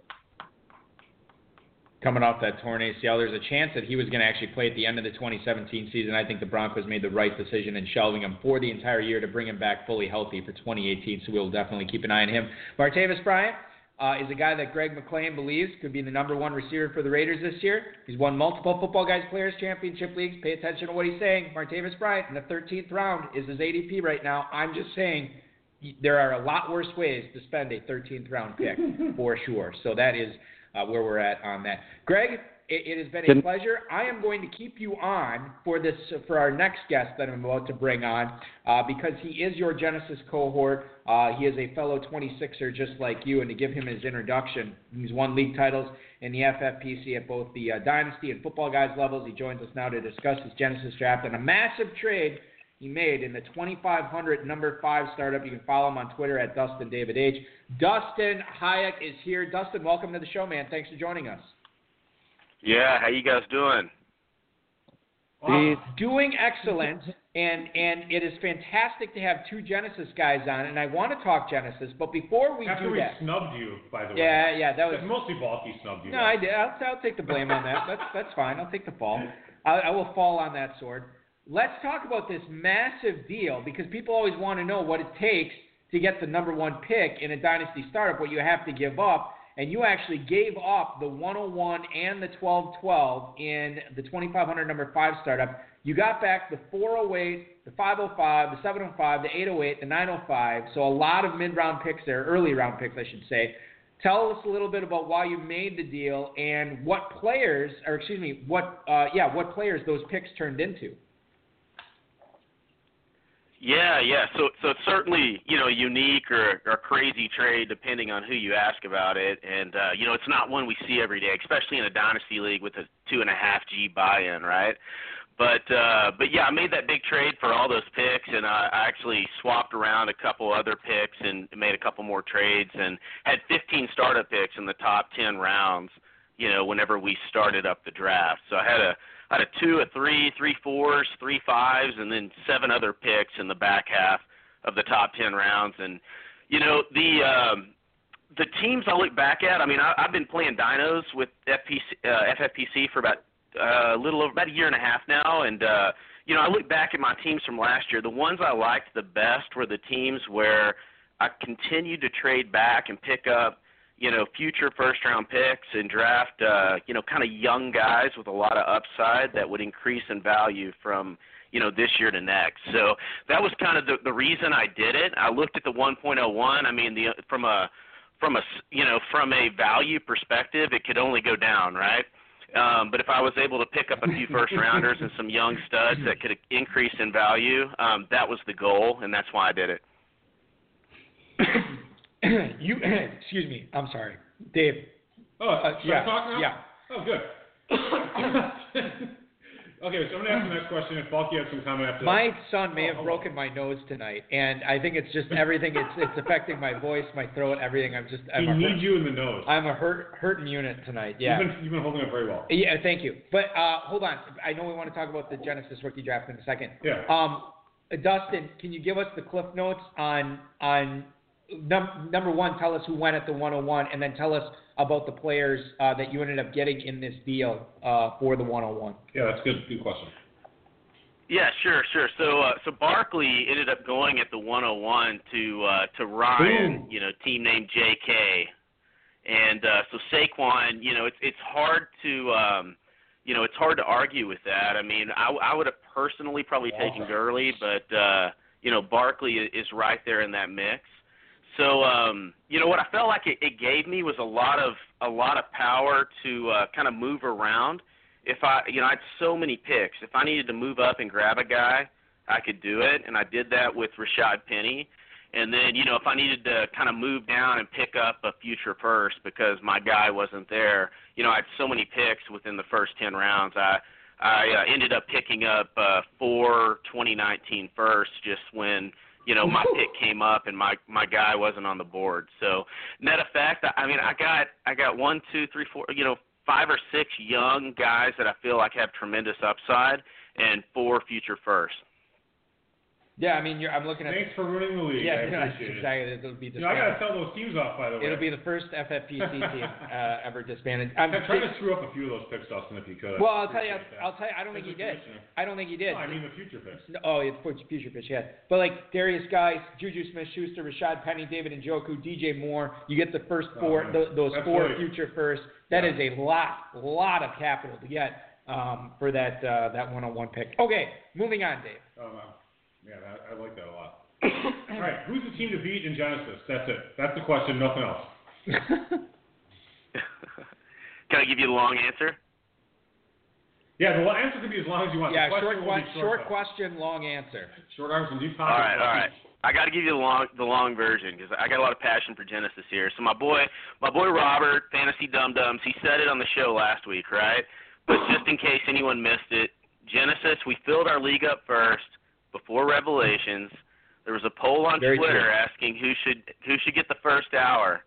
coming off that torn ACL. There's a chance that he was going to actually play at the end of the 2017 season. I think the Broncos made the right decision in shelving him for the entire year to bring him back fully healthy for 2018. So we'll definitely keep an eye on him. Martavis Bryant uh, is a guy that Greg McClain believes could be the number one receiver for the Raiders this year. He's won multiple Footballguys Players Championship leagues. Pay attention to what he's saying. Martavis Bryant in the 13th round is his ADP right now. I'm just saying there are a lot worse ways to spend a 13th round pick for sure. So that is uh, where we're at on that. Greg, it, it has been a pleasure. I am going to keep you on for this for our next guest that I'm about to bring on uh, because he is your Genesis cohort. Uh, he is a fellow 26er just like you, and to give him his introduction, he's won league titles in the FFPC at both the uh, Dynasty and Footballguys levels. He joins us now to discuss his Genesis draft and a massive trade he made in the 2500 number five startup. You can follow him on Twitter at Dustin David H. Dustin Hajek is here. Dustin, welcome to the show, man. Thanks for joining us. Yeah, how you guys doing? Wow. Doing excellent, and and it is fantastic to have two Genesis guys on, and I want to talk Genesis, but before we After do we that, snubbed you, by the way. yeah, yeah, that was mostly Balky snubbed you. No, I did. I'll, I'll take the blame on that. That's that's fine. I'll take the fall. I, I will fall on that sword. Let's talk about this massive deal because people always want to know what it takes to get the number one pick in a dynasty startup, what you have to give up and you actually gave up the 101 and the 1212 in the 2500 number five startup. You got back the 408, the 505, the 705, the 808, the 905. So a lot of mid-round picks there, early round picks, I should say. Tell us a little bit about why you made the deal and what players, or excuse me, what uh, yeah, what players those picks turned into. Yeah, yeah. So, so it's certainly you know unique or or crazy trade depending on who you ask about it, and uh, you know it's not one we see every day, especially in a dynasty league with a two and a half G buy-in, right? But uh, but yeah, I made that big trade for all those picks, and I actually swapped around a couple other picks and made a couple more trades, and had 15 startup picks in the top 10 rounds. You know, whenever we started up the draft, so I had a Had a two, a three, three fours, three fives, and then seven other picks in the back half of the top ten rounds. And you know the um, the teams I look back at. I mean, I, I've been playing dinos with FPC, uh, FFPC for about uh, a little over about a year and a half now, and uh, you know I look back at my teams from last year. The ones I liked the best were the teams where I continued to trade back and pick up you know, future first round picks and draft, uh, you know, kind of young guys with a lot of upside that would increase in value from, you know, this year to next. So that was kind of the, the reason I did it. I looked at the 1.01. I mean, the from a from a you know from a value perspective, it could only go down, right? Um, but if I was able to pick up a few first rounders and some young studs that could increase in value, um, that was the goal, and that's why I did it. you excuse me. I'm sorry, Dave. Oh, uh, yeah, talk now? yeah. Oh, good. Okay, so I'm gonna ask the next question. If Balky has some comment after My that. son may Oh, have broken my nose tonight, and I think it's just everything. It's it's affecting my voice, my throat, everything. I'm just I'm He needs hurt, you in the nose. I'm a hurt hurting unit tonight. Yeah. You've been, you've been holding up very well. Yeah, thank you. But uh, hold on. I know we want to talk about the Genesis rookie draft in a second. Yeah. Um, Dustin, can you give us the cliff notes on on num- number one? Tell us who went at the 101, and then tell us about the players uh, that you ended up getting in this deal uh, for the 101. Yeah, that's a good. Good question. Yeah, sure, sure. So, uh, so Barkley ended up going at the 101 to uh, to Ryan, Boom. you know, team name JK, and uh, so Saquon, you know, it's it's hard to, um, you know, it's hard to argue with that. I mean, I, I would have personally probably taken Gurley, but uh, you know, Barkley i- is right there in that mix. So, um, you know, what I felt like it, it gave me was a lot of a lot of power to uh, kind of move around if I, you know, I had so many picks. If I needed to move up and grab a guy, I could do it, and I did that with Rashaad Penny. And then, you know, if I needed to kind of move down and pick up a future first because my guy wasn't there, you know, I had so many picks within the first ten rounds. I I uh, ended up picking up uh, four 2019 firsts just when you know my pick came up and my my guy wasn't on the board. So net effect, I- mean, I got I got one, two, three, four, you know, five or six young guys that I feel like have tremendous upside, and four future firsts. Yeah, I mean, you're, I'm looking at. Thanks for ruining the league. yeah, I appreciate exactly. It'll be You know, I gotta sell those teams off, by the way. It'll be the first FFPC team uh, ever disbanded. I'm, I'm trying to screw up a few of those picks, Dustin, if you could. well, I'll tell you. That. I'll tell you. I don't think he did. I don't think he did. No, I mean the future picks. No, Oh, it's future pitch, yeah. But like Derrius Guice, Juju Smith-Schuster, Rashaad Penny, David Njoku, DJ Moore, you get the first four, Oh, th- those four future firsts. That Yeah. is a lot, lot of capital to get um, for that uh, that one-on-one pick. Okay, moving on, Dave. Oh, wow. Yeah, that, I like that a lot. All right, who's the team to beat in Genesis? That's it. That's the question, nothing else. Can I give you the long answer? Yeah, the answer can be as long as you want. yeah, the question short, will que- short question, long answer. Short arms and deep All pockets. right, all right. I got to give you the long the long version because I got a lot of passion for Genesis here. So my boy, my boy Robert, Fantasy Dum Dums, he said it on the show last week, right? But just in case anyone missed it, Genesis, we filled our league up first before Revelations. There was a poll on Very Twitter true. asking who should who should get the first hour.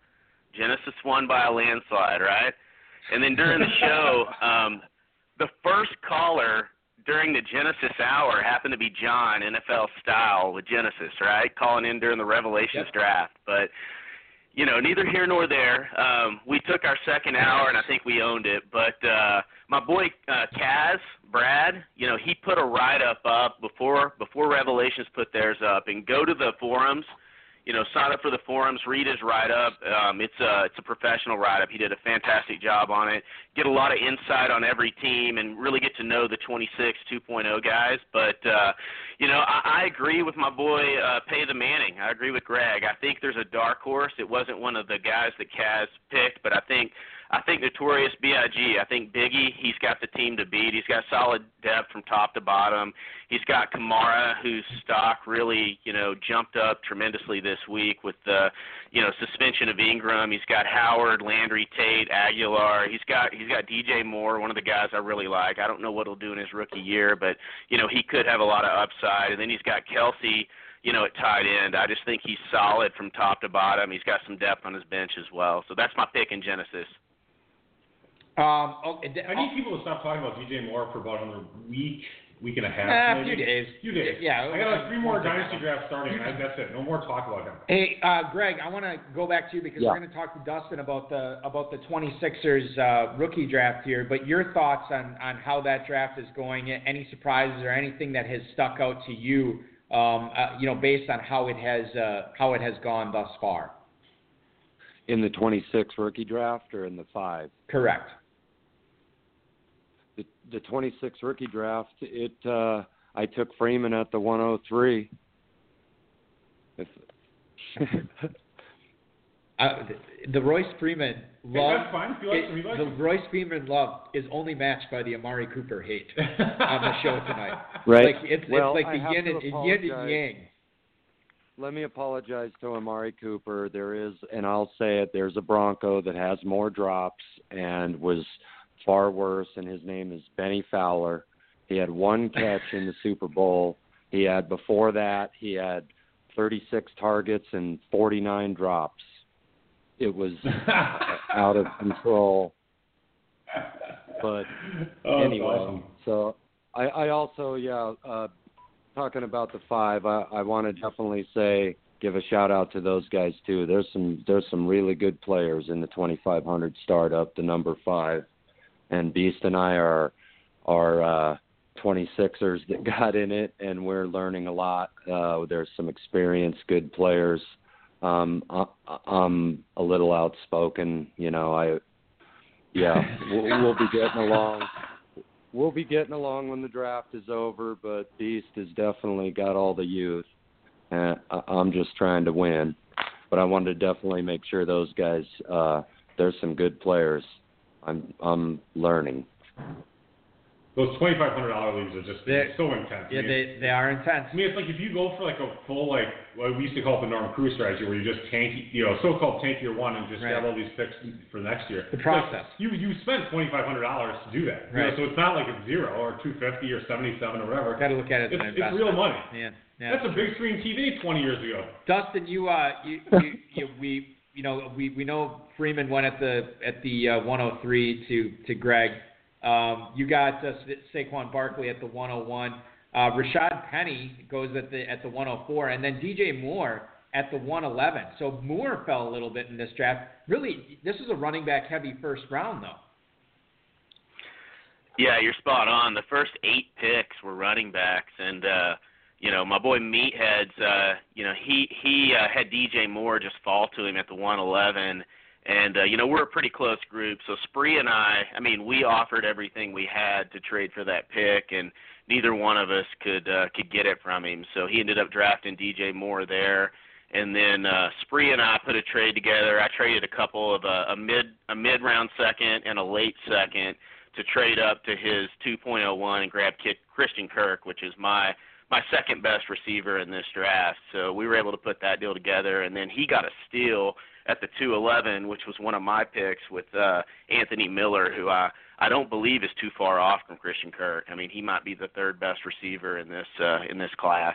Genesis won by a landslide, right? And then during the show, um, the first caller during the Genesis hour happened to be John, NFL style with Genesis, right? Calling in during the Revelations Yep. draft. But, you know, neither here nor there. Um, we took our second hour, and I think we owned it. But uh, my boy uh, Kaz, Brad, you know, he put a write-up up before before Revelations put theirs up. And go to the forums you know, sign up for the forums, read his write up. Um, it's a it's a professional write up. He did a fantastic job on it. Get a lot of insight on every team and really get to know the 26 2.0 guys. But uh, you know, I, I agree with my boy uh, Pay the Manning. I agree with Greg. I think there's a dark horse. It wasn't one of the guys that Kaz picked, but I think I think Notorious B.I.G. I think Biggie. He's got the team to beat. He's got solid depth from top to bottom. He's got Kamara, whose stock really, you know, jumped up tremendously this week with the, you know, suspension of Ingram. He's got Howard, Landry, Tate, Agholor. He's got he's got DJ Moore, one of the guys I really like. I don't know what he'll do in his rookie year, but you know, he could have a lot of upside. And then he's got Kelce you know, at tight end. I just think he's solid from top to bottom. He's got some depth on his bench as well. So that's my pick in Genesis. Um, okay, d- I need people to stop talking about DJ Moore for about another week, week and a half. Uh, a few days. A Few days. Yeah, I got like three more won't take that dynasty drafts starting. I, that's it. No more talk about him. Hey, uh, Greg, I want to go back to you because Yeah. we're going to talk to Dustin about the about the 26ers uh, rookie draft here. But your thoughts on on how that draft is going? Any surprises or anything that has stuck out to you? Um, uh, you know, based on how it has uh, how it has gone thus far. In the 26 rookie draft or in the five? Correct. The the 26 rookie draft. It uh, I took Freeman at the 103. If Uh, the, the Royce Freeman love. that's fine. Like it- like the him. Royce Freeman love is only matched by the Amari Cooper hate on the show tonight. right. Like it's well, it's like the yin and, yin and yang. Let me apologize to Amari Cooper. There is, and I'll say it. There's a Bronco that has more drops and was far worse, and his name is Bennie Fowler. He had one catch in the Super Bowl. He had before that he had 36 targets and 49 drops. It was out of control. But Oh, anyway, awesome. so I, I also yeah, uh, talking about the five, I, I want to definitely say give a shout out to those guys too. There's some there's some really good players in the 2500 startup, the number five, and Beast and I are are uh, 26ers that got in it, and we're learning a lot. Uh, there's some experienced, good players. Um, I, I'm a little outspoken, you know. I yeah, we'll, we'll be getting along. We'll be getting along when the draft is over, but Beast has definitely got all the youth. and I- I'm just trying to win, but I wanted to definitely make sure those guys. Uh, there's some good players. I'm I'm learning. Those twenty five hundred dollar leagues are just They're- so intense. Yeah, I mean, they they are intense. I mean, it's like if you go for like a full like what we used to call it the Norm Cruise strategy, where you just tank, you know, so-called tank year one and just Right. have all these picks for next year. The process. Like, you you spent twenty five hundred dollars to do that. You know, Right. so it's not like it's zero or two fifty or seventy seven or whatever. Got to look at it as It's, it's investment. real money. Yeah, yeah. That's a big screen TV twenty years ago. Dustin, you uh, you, you, you we you know we we know Freeman went at the at the uh, 103 to to Greg. Um, you got uh, Sa- Saquon Barkley at the 101. Uh, Rashaad Penny goes at the at the 104, and then DJ Moore at the 111. So Moore fell a little bit in this draft. Really, this is a running back heavy first round though. Yeah, you're spot on. The first eight picks were running backs, and uh, you know my boy Meatheads. Uh, you know he he uh, had DJ Moore just fall to him at the 111, and uh, you know we're a pretty close group. So Spree and I, I mean, we offered everything we had to trade for that pick, and neither one of us could uh, could get it from him. So he ended up drafting DJ Moore there. And then uh, Spree and I put a trade together. I traded a couple of uh, a mid a mid round second and a late second to trade up to his 2.01 and grab Christian Kirk, which is my my second best receiver in this draft. So we were able to put that deal together, and then he got a steal at the 211, which was one of my picks with uh, Anthony Miller, who I I don't believe is too far off from Christian Kirk. I mean, he might be the third best receiver in this uh, in this class.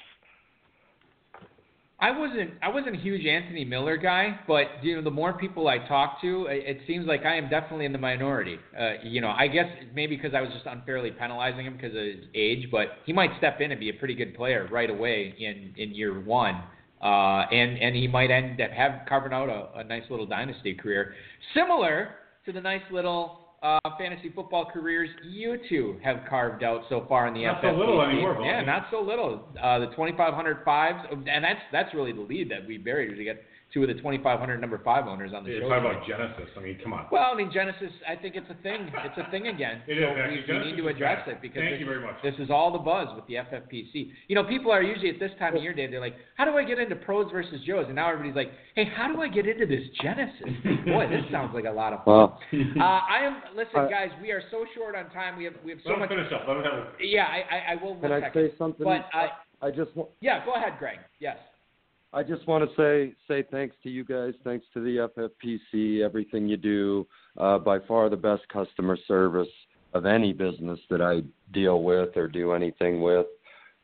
I wasn't I wasn't a huge Anthony Miller guy, but you know the more people I talk to, it, it seems like I am definitely in the minority. Uh, you know, I guess maybe because I was just unfairly penalizing him because of his age, but he might step in and be a pretty good player right away in in year one. Uh, and and he might end up have carving out a, a nice little dynasty career, similar to the nice little uh, fantasy football careers you two have carved out so far in the Not so little anymore, Yeah, not so little. Uh, the 2,500 fives, and that's that's really the lead that we buried. We got two of the 2,500 number five owners on the You're show. talking tonight. about Genesis. I mean, come on. Well, I mean Genesis. I think it's a thing. It's a thing again. It so is, actually. we, we need to address it because Thank this, you very much. this is all the buzz with the FFPC. You know, people are usually at this time of year, Dave. They're like, "How do I get into pros versus Joes?" And now everybody's like, "Hey, how do I get into this Genesis?" Boy, this sounds like a lot of fun. Well, Uh, I am. Listen, Uh, guys, we are so short on time. We have we have so Let much. finish up. Let him have. Yeah, I, I, I will. can I second. say something? But I, I just want. yeah, go ahead, Greg. Yes. I just want to say say thanks to you guys, thanks to the FFPC, everything you do. Uh, by far the best customer service of any business that I deal with or do anything with.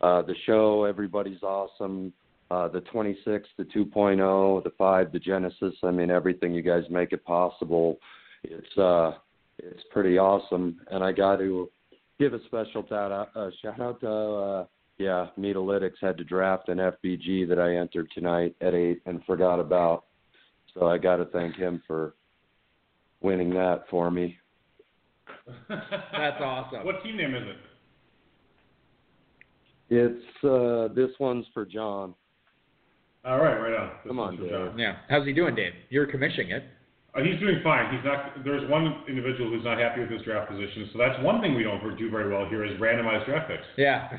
Uh, the show, everybody's awesome. Uh, the 26, the 2.0, the 5, the Genesis. I mean, everything you guys make it possible. It's uh, it's pretty awesome, and I got to give a special shout out, uh, shout out to. Yeah, Metalytics had to draft an FBG that I entered tonight at eight and forgot about. So I got to thank him for winning that for me. That's awesome. What team name is it? It's uh, this one's for John. All right, right on. This Come on, Dave. John. Yeah. How's he doing, Dave? You're commissioning it. Uh, he's doing fine. He's not. There's one individual who's not happy with his draft position. So that's one thing we don't do very well here is randomized draft picks. Yeah.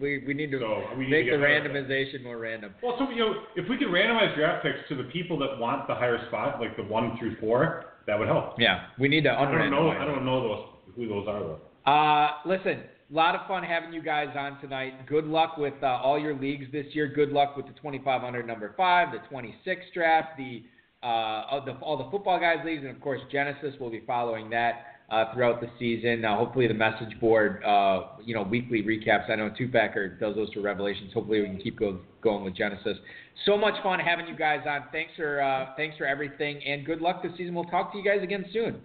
we we need to So we need make to the get better at that. randomization more random. Well, so you know, if we could randomize draft picks to the people that want the higher spot, like the one through four, that would help. Yeah. We need to I don't know. I don't know those who those are though. Uh, listen, a lot of fun having you guys on tonight. Good luck with uh, all your leagues this year. Good luck with the 2500 number five, the 26 draft, the uh, the all the football guys leagues, and of course Genesis will be following that. Uh, throughout the season. Uh, hopefully, the message board, uh, you know, weekly recaps. I know Two Packer does those for Revelations. Hopefully, we can keep go, going with Genesis. So much fun having you guys on. Thanks for uh, thanks for everything, and good luck this season. We'll talk to you guys again soon.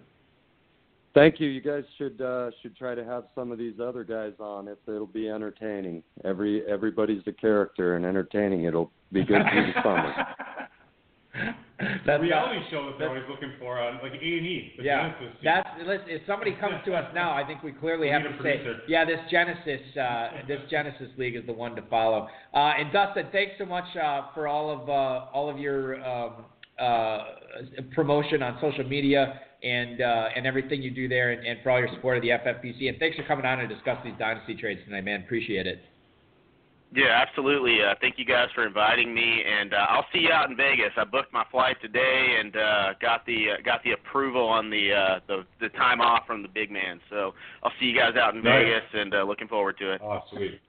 Thank you. You guys should uh, should try to have some of these other guys on if it'll be entertaining. Every everybody's a character and entertaining. It'll be good through the summer. The reality show that they're always looking for on like A and E. Yeah, Genesis that's listen, if somebody comes to us now, I think we clearly We have to say, producer. yeah, this Genesis, uh, this Genesis league is the one to follow. Uh, and Dustin, thanks so much uh, for all of uh, all of your um, uh, promotion on social media and uh, and everything you do there, and, and for all your support of the FFPC. And thanks for coming on and discuss these dynasty trades tonight, man. Appreciate it. Yeah, absolutely. Uh, thank you guys for inviting me, and uh, I'll see you out in Vegas. I booked my flight today and uh, got the uh, got the approval on the uh, the the time off from the big man. So I'll see you guys out in Nice. Vegas, and uh, looking forward to it. Oh, sweet.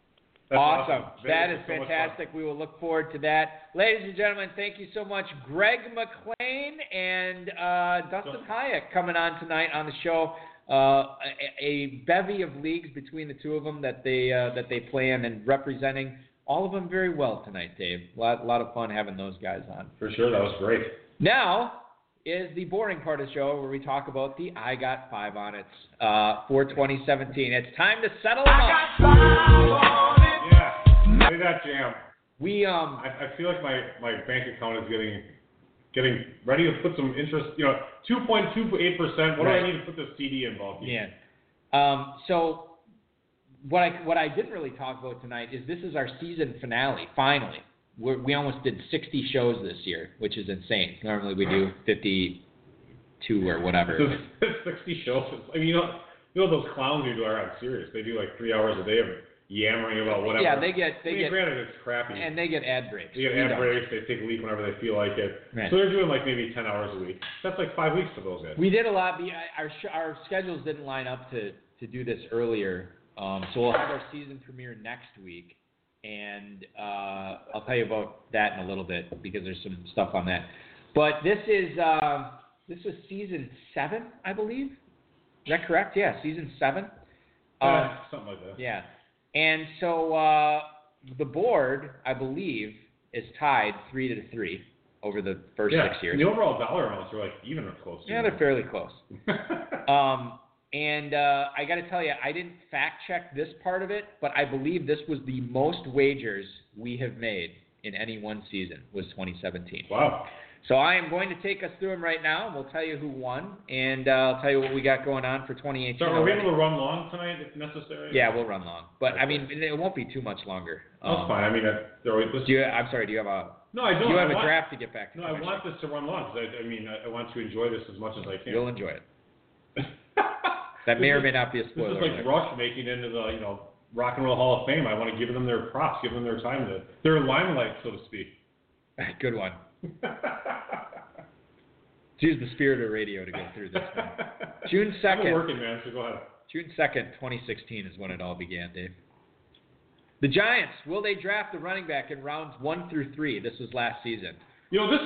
That's awesome. That Vegas so fantastic. We will look forward to that. Ladies and gentlemen, thank you so much. Greg McClain and uh, Dustin Hajek coming on tonight on the show. Uh, a, a bevy of leagues between the two of them that they uh, that they play in and representing all of them very well tonight, Dave. A lot, lot of fun having those guys on. For sure, that was great. Now is the boring part of the show where we talk about the I Got Five on It uh, for 2017. It's time to settle them up. Yeah, play that jam. We um I, I feel like my, my bank account is getting getting ready to put some interest. You know, two point two eight percent. What Right. do I need to put this CD involved in, Yeah. Um, so what I what I didn't really talk about tonight is this is our season finale. Finally, We're, we almost did 60 shows this year, which is insane. Normally we do 52 or whatever. Sixty shows. I mean, you know, you know those clowns who do are on Sirius. They do like three hours a day of yammering about whatever. Yeah, they get I they mean, get granted, it's crappy. and they get ad breaks. they get ad breaks. They take a leak whenever they feel like it. Right. So they're doing like maybe ten hours a week. That's like five weeks for those guys. We did a lot. Our our schedules didn't line up to to do this earlier, um, so we'll have our season premiere next week, and uh, I'll tell you about that in a little bit because there's some stuff on that. But this is uh, this is season seven, I believe. Is that correct? Yeah, season seven. Uh, Um, something like that. yeah, and so uh, the board, I believe, is tied three to three over the first yeah. six years. The overall dollar amounts are like even or close. to Yeah, they're fairly close. Um, and uh, I got to tell you, I didn't fact check this part of it, but I believe this was the most wagers we have made in any one season was 2017. wow. So I am going to take us through them right now, and we'll tell you who won, and uh, I'll tell you what we got going on for 2018. So are we able to run long tonight if necessary? Yeah, we'll run long, but I mean, it won't be too much longer. That's Um, fine. I mean, I, they're always, Do you? I'm sorry. Do you have a? no, I don't. you have a want, draft to get back to. No, I want this to run long I, I mean, I, I want to enjoy this as much as I can. You'll enjoy it. That may or may not be a spoiler. This is like. Rush making into the you know Rock and Roll Hall of Fame. I want to give them their props, give them their time, to, their limelight, so to speak. Good one. Use the spirit of radio to go through this one. June second. working man, so go ahead. June second, 2016 is when it all began, Dave. The Giants will they draft the running back in rounds one through three? This was last season. You know this.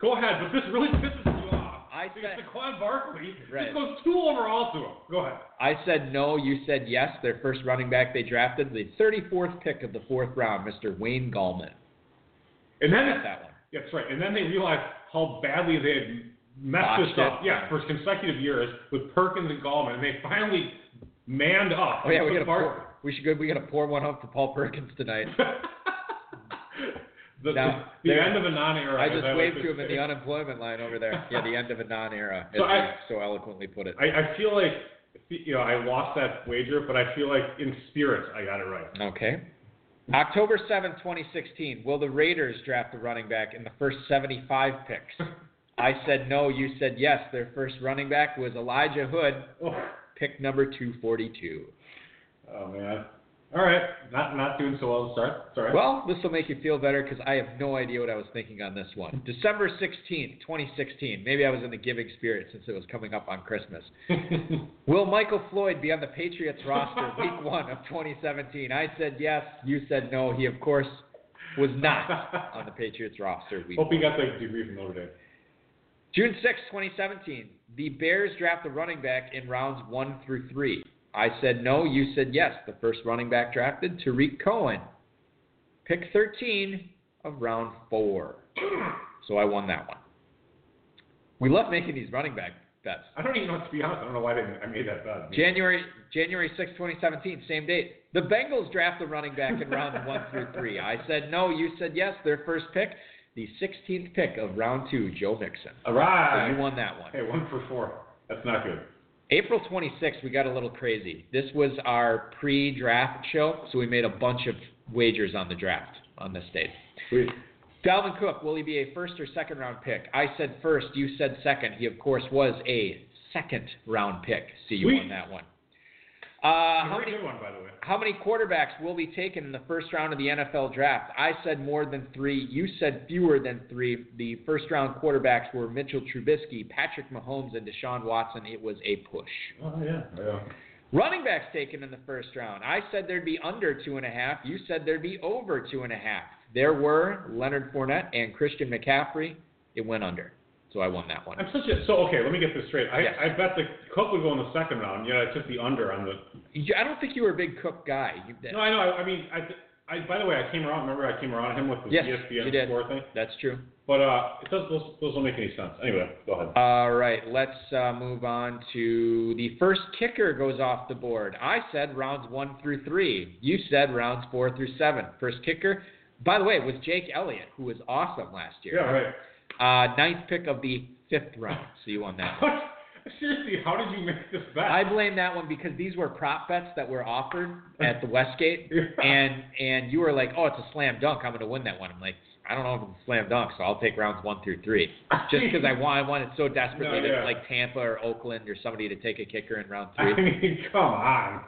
Go ahead, but this really pisses you off. I because said- Saquon Barkley Right. just goes two overall to him. Go ahead. I said no. You said yes. Their first running back they drafted, the 34th pick of the fourth round, Mr. Wayne Gallman. And then that one. That's right. And then they realized how badly they had messed this up. it. Yeah, for consecutive years with Perkins and Gallman, and they finally manned up. Oh yeah, we got to pour. We should go. We got to pour one up for Paul Perkins tonight. the, Now, the, the end of a non-era. I just waved to him in the unemployment line over there. Yeah, the end of a non-era, as So I- so eloquently put it. I, I feel like you know I lost that wager, but I feel like in spirit I got it right. Okay. October seventh, 2016. Will the Raiders draft a running back in the first 75 picks? I said no. You said yes. Their first running back was Elijah Hood, Oh, pick number 242. oh man. All right, not not doing so well to start. Right. Well, this will make you feel better because I have no idea what I was thinking on this one. December 16th, 2016. Maybe I was in the giving spirit since it was coming up on Christmas. Will Michael Floyd be on the Patriots roster week one of 2017? I said yes. You said no. He, of course, was not on the Patriots roster week Hope he got the degree from Notre Dame. June 6, 2017. The Bears draft a running back in rounds one through three. I said no. You said yes. The first running back drafted, Tarik Cohen. Pick 13 of round four. So I won that one. We love making these running back bets. I don't even know, to be honest, I don't know why I, didn't, I made that bet. January January 6, 2017, same date. The Bengals draft a running back in round one through three. I said no. You said yes. Their first pick, the 16th pick of round two, Joe Mixon. All right. So you won that one. Hey, one for four. That's not good. April 26th, we got a little crazy. This was our pre-draft show, so we made a bunch of wagers on the draft on this date. Sweet. Dalvin Cook, will he be a first or second round pick? I said first, you said second. He, of course, was a second round pick. See, you Sweet. won that one. Uh, how many good one, by the way. how many quarterbacks will be taken in the first round of the NFL draft? I said more than three. You said fewer than three. The first round quarterbacks were Mitchell Trubisky, Patrick Mahomes, and Deshaun Watson. It was a push. Oh, yeah. Yeah. Running backs taken in the first round. I said there'd be under two and a half. You said there'd be over two and a half. There were Leonard Fournette and Christian McCaffrey. It went under. So I won that one. I'm such a so okay. Let me get this straight. I Yes. I bet the Cook would go in the second round. Yeah, I took the under on the. I don't think you were a big Cook guy. You, No, I know. I, I mean, I, I. By the way, I came around. Remember, I came around him with the Yes, ESPN you did. score thing. That's true. But uh, it does. Those, those don't make any sense. Anyway, go ahead. All right, let's uh, move on to the first kicker goes off the board. I said rounds one through three. You said rounds four through seven. First kicker, by the way, was Jake Elliott, who was awesome last year. yeah, right. Uh, ninth pick of the fifth round. So you won that. Seriously, how did you make this bet? I blame that one because these were prop bets that were offered at the Westgate, Yeah. and and you were like, oh, it's a slam dunk. I'm going to win that one. I'm like, I don't know if it's a slam dunk, so I'll take rounds one through three, just because I want I wanted so desperately No, to yeah. like Tampa or Oakland or somebody to take a kicker in round three. I mean, come on.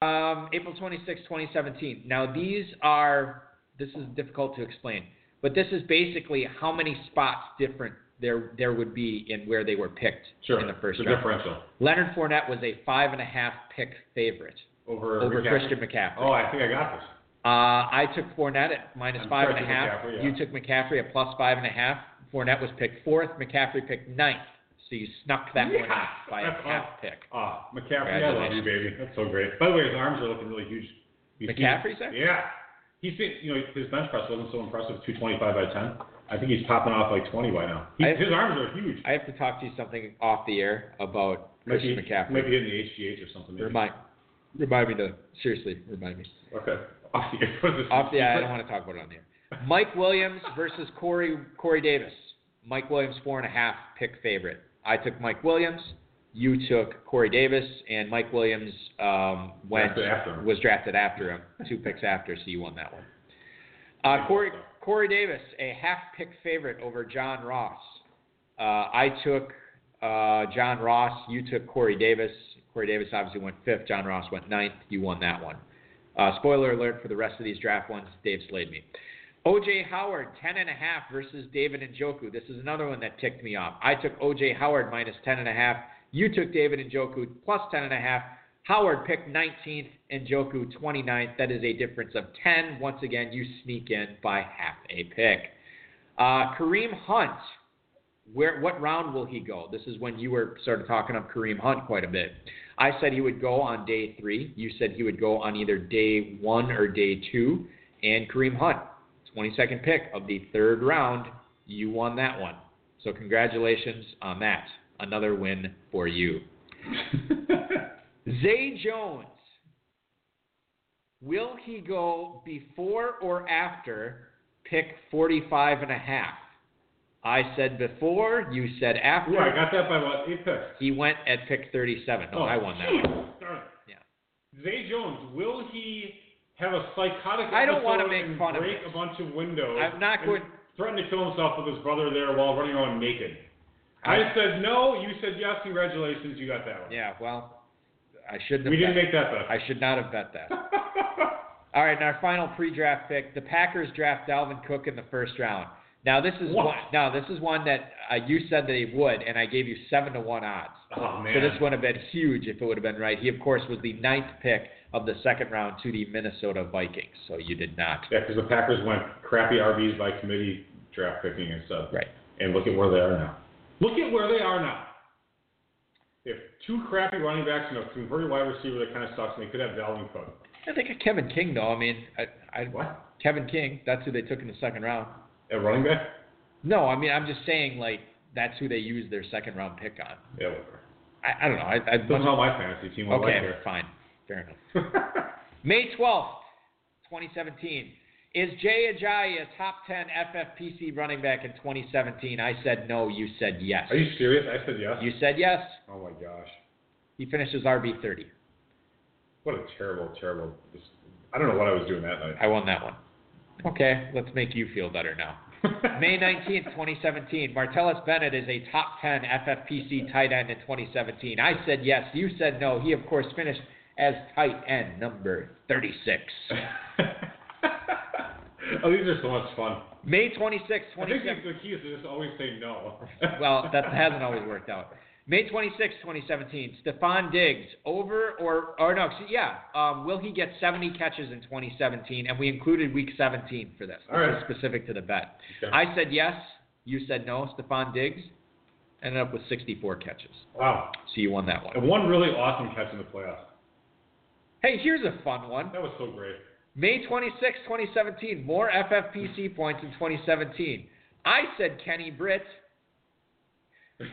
Um, April 26, 2017. Now these are this is difficult to explain, but this is basically how many spots different there there would be in where they were picked Sure. in the first the round. differential Leonard Fournette was a five and a half pick favorite over over McCaffrey? Christian McCaffrey. Oh, I think I got this. Uh, I took Fournette at minus I'm and a half. Yeah. You took McCaffrey at plus five and a half. Fournette was picked fourth. McCaffrey picked ninth. So you snuck that one out by a half pick. Ah, McCaffrey, I love you, baby. That's so great. By the way, his arms are looking really huge. He's- McCaffrey's there? Yeah. He's been, you know, his bench press wasn't so impressive, 225 by 10. I think he's popping off like 20 by now. He, I- his arms are huge. I have to talk to you something off the air about Christian McCaffrey. Might be hitting the HGH or something. Maybe. Remind, remind me to seriously remind me. Okay. Off the air. Off the air. I don't want to talk about it on the air. Mike Williams versus Corey Corey Davis. Mike Williams four and a half pick favorite. I took Mike Williams. You took Corey Davis, and Mike Williams um, went Drafted after him. was drafted after him, two picks after, so you won that one. Uh, Corey Corey Davis, a half pick favorite over John Ross. Uh, I took uh, John Ross. You took Corey Davis. Corey Davis obviously went fifth. John Ross went ninth. You won that one. Uh, spoiler alert for the rest of these draft ones. Dave slayed me. OJ Howard, 10 and a half versus David Njoku. This is another one that ticked me off. I took OJ Howard minus 10 and a half. You took David Njoku plus 10 and a half. Howard picked 19th, Njoku 29th. That is a difference of 10. Once again, you sneak in by half a pick. Uh, Kareem Hunt, where what round will he go? This is when you were sort of talking up Kareem Hunt quite a bit. I said he would go on day three. You said he would go on either day one or day two. And Kareem Hunt, 22nd pick of the third round, you won that one. So congratulations on that. Another win for you. Zay Jones, will he go before or after pick 45 and a half? I said before, you said after. Ooh, I got that by what? Eight picks. He went at pick 37. No, Oh, I won that one. Darn it. Yeah. Zay Jones, will he have a psychotic I don't wanna episode make fun of break a bunch of windows? I'm not going- Threaten to kill himself with his brother there while running around naked. I, I- said no. You said yes. Congratulations, you got that one. Yeah, well, I shouldn't have We didn't bet. make that bet. I should not have bet that. All right, and our final pre-draft pick, the Packers draft Dalvin Cook in the first round. Now this is What? one. Now this is one that uh, you said they would, and I gave you seven to one odds. oh man. So this would have been huge if it would have been right. He of course was the ninth pick of the second round to the Minnesota Vikings. So you did not. Yeah, because the Packers went crappy RBs by committee draft picking instead. Right. And look at where they are now. Look at where they are now. They have two crappy running backs and a converted wide receiver that kind of sucks, and they could have Dalvin Cook. I think of Kevin King though. I mean, I, I What? Kevin King. That's who they took in the second round. At running back? No, I mean I'm just saying like that's who they used their second round pick on. Yeah, whatever. I, I don't know. I, I Doesn't help my fantasy team. Okay, like fine, fair enough. May 12th, 2017. Is Jay Ajayi a top 10 FFPC running back in 2017? I said no. You said yes. Are you serious? I said yes. You said yes. Oh my gosh. He finishes RB 30. What a terrible, terrible. I don't know what I was doing that night. I won that one. Okay, let's make you feel better now. May 19th, 2017. Martellus Bennett is a top 10 FFPC tight end in 2017. I said yes. You said no. He, of course, finished as tight end number 36. oh, these are so much fun. May 26th, I think 2017. the key is to just always say no. well, that hasn't always worked out. May 26, 2017, Stefon Diggs, over or, or no, yeah, um, will he get 70 catches in 2017? And we included week 17 for this. All right. Specific to the bet. Okay. I said yes, you said no. Stefon Diggs ended up with 64 catches. Wow. So you won that one. And one really awesome catch in the playoffs. Hey, here's a fun one. That was so great. May 26, 2017, more FFPC points in 2017. I said Kenny Britt.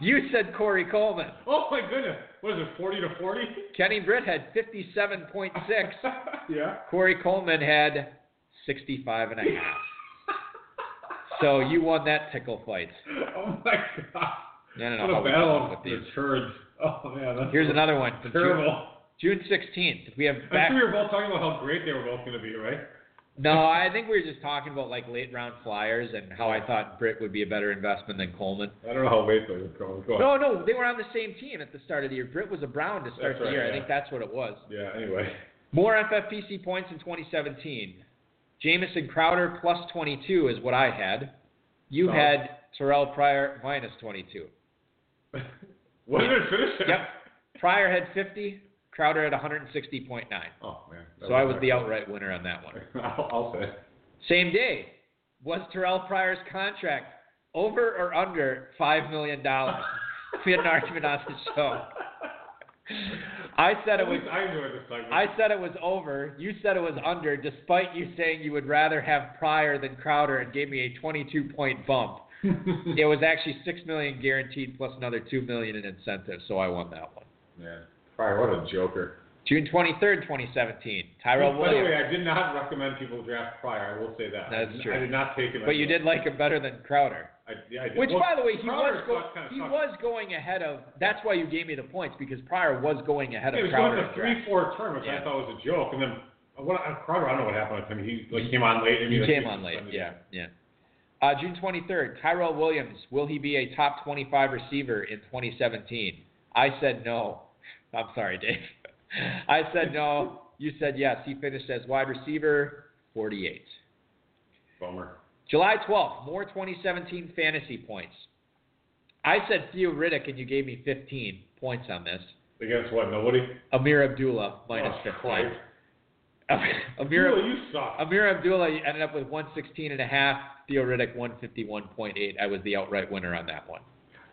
You said Corey Coleman. oh my goodness. What is it, 40 to 40? Kenny Britt had 57.6. yeah. Corey Coleman had 65 and a half. So you won that tickle fight. Oh my god. No, no, no. What a battle of with these. the turds. Oh man, that's Here's another one. terrible. June 16th. We have back. sure we were both talking about how great they were both going to be, right? No, I think we were just talking about like late round flyers and how I thought Britt would be a better investment than Coleman. I don't know how late they were going. Go. No, no, they were on the same team at the start of the year. Britt was a Brown to start That's the right, year. I think that's what it was. Yeah. Anyway. More FFPC points in 2017. Jamison Crowder plus 22 is what I had. You had Terrelle Pryor minus 22. What did it finish? Yep. Pryor had 50. Crowder at 160.9. Oh man. That So I was the outright winner on that one. I'll, I'll say. Same day. Was Terrelle Pryor's contract over or under $5 million? we had an argument on the show. I said it was I enjoyed this segment. I said it was over. You said it was under, despite you saying you would rather have Pryor than Crowder, and gave me a 22 point bump. it was actually six million guaranteed plus another two million in incentives, so I won that one. Man. Pryor, what a joker. June 23rd, 2017. Tyrell Williams. By the way, I did not recommend people draft Pryor. I will say that. That's I, true. I did not take him. But you did like him better than Crowder. I, yeah, I did. Which, Well, by the way, he Crowder was go- kinda he sucked. was going ahead of. That's why you gave me the points because Pryor was going ahead Yeah, of he was going Crowder. to three, four term, which Yeah. I thought was a joke. And then what, uh, Crowder, I don't know what happened with him. He like came on late. I He mean, came like, on late. Yeah, yeah. Uh, June 23rd, Tyrell Williams. Will he be a top 25 receiver in 2017? I said no. I'm sorry, Dave. I said no. You said yes. He finished as wide receiver 48. Bummer. July 12th, more 2017 fantasy points. I said Theo Riddick, and you gave me 15 points on this. Against what? Nobody. Ameer Abdullah minus oh, 15. Ameer, Abdullah, you suck. Ameer Abdullah ended up with 116 and a half. Theo Riddick 151.8. I was the outright winner on that one.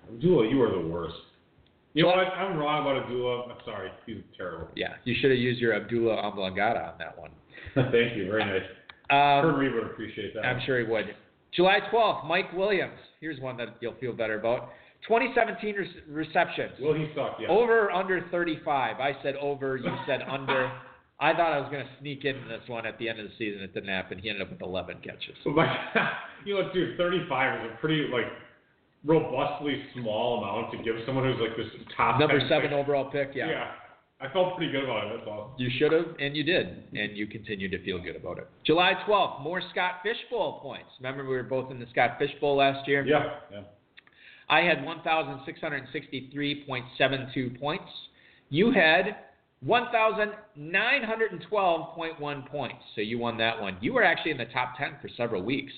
Abdullah, you are the worst. You know what? I'm wrong about Abdullah. I'm sorry. He's terrible. Yeah, you should have used your Abdullah Amblangata on that one. Thank you. Very nice. Um, Kurt Reed would appreciate that. I'm sure he would. July 12th, Mike Williams. Here's one that you'll feel better about. 2017 re- receptions. Will he suck? Yeah. Over or under 35? I said over. You said under. I thought I was going to sneak in this one at the end of the season. It didn't happen. He ended up with 11 catches. You know, dude, 35 is a pretty like robustly small amount to give someone who's like this top Number 10 seven pick. overall pick. Yeah. Yeah. I felt pretty good about it. That's all. You should have, and you did, and you continue to feel good about it. July 12th, more Scott Fishbowl points. Remember, we were both in the Scott Fishbowl last year? Yeah. Yeah. I had 1,663.72 points. You had 1,912.1 points. So you won that one. You were actually in the top 10 for several weeks.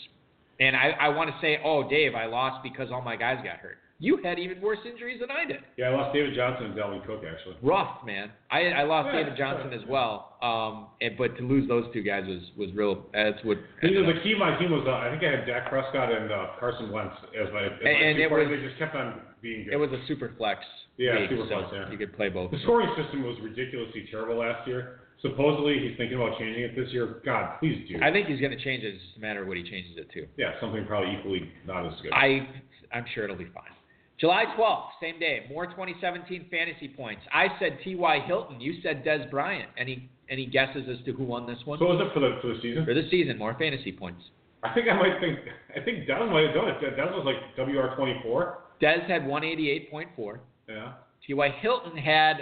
And I, I want to say, oh, Dave, I lost because all my guys got hurt. You had even worse injuries than I did. Yeah, I lost David Johnson and Dalvin Cook actually. Rough, man. I I lost Yeah, David Johnson right. as well. Um, and but to lose those two guys was was real. That's what. You know, the key of my team was uh, I think I had Dak Prescott and uh, Carson Wentz as my. As my And- and it was- they just kept on being good. It was a super flex. Yeah, league, super so flex, yeah. You could play both. The scoring system was ridiculously terrible last year. Supposedly he's thinking about changing it this year. God, please do. I think he's going to change it. It's just a matter of what he changes it to. yeah, something probably equally not as good. I, I'm sure it'll be fine. July 12th, same day, more 2017 fantasy points. I said T.Y. Hilton. You said Dez Bryant. Any any guesses as to who won this one? so was it for the for the season? For the season, more fantasy points. I think I might think I think Dez might have done it. Dez was like WR twenty four. Dez had 188.4. Yeah. T.Y. Hilton had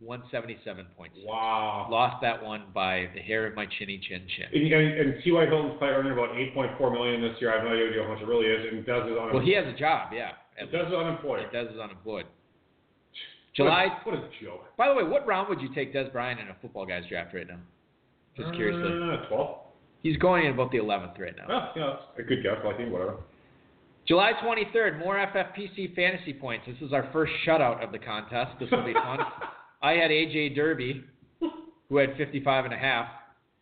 177 points. Wow. Lost that one by the hair of my chinny chin chin. And, and, and T.Y. Hilton's probably earning about eight point four million this year. I have no idea how much it really is. And Dez is unemployed. Well, he has a job, yeah. At Dez is unemployed. Dez is unemployed. What July. a, what a joke. By the way, what round would you take Dez Bryant in a football guy's draft right now? Just curiously. Uh, Twelve. He's going in about the 11th right now. Oh, yeah, that's a good guess. I think whatever. July 23rd, more FFPC fantasy points. This is our first shutout of the contest. This will be fun. I had AJ Derby, who had 55 and a half.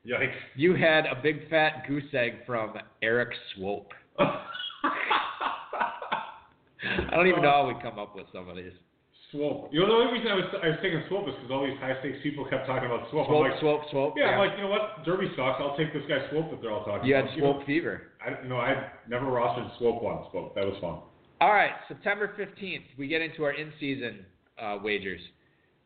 Yikes. You had a big fat goose egg from Erik Swoope. I don't even know how we come up with some of these. Swoope. You know, the only reason I was I was taking Swoope is because all these high stakes people kept talking about Swoope. I'm Swoope, like, swoope, swoope. yeah, I'm like, you know what? Derby sucks. I'll take this guy Swoope that they're all talking you had about. You know, swoope fever. I no, I never rostered Swoope once, but that was fun. All right, September 15th, we get into our in-season uh, wagers.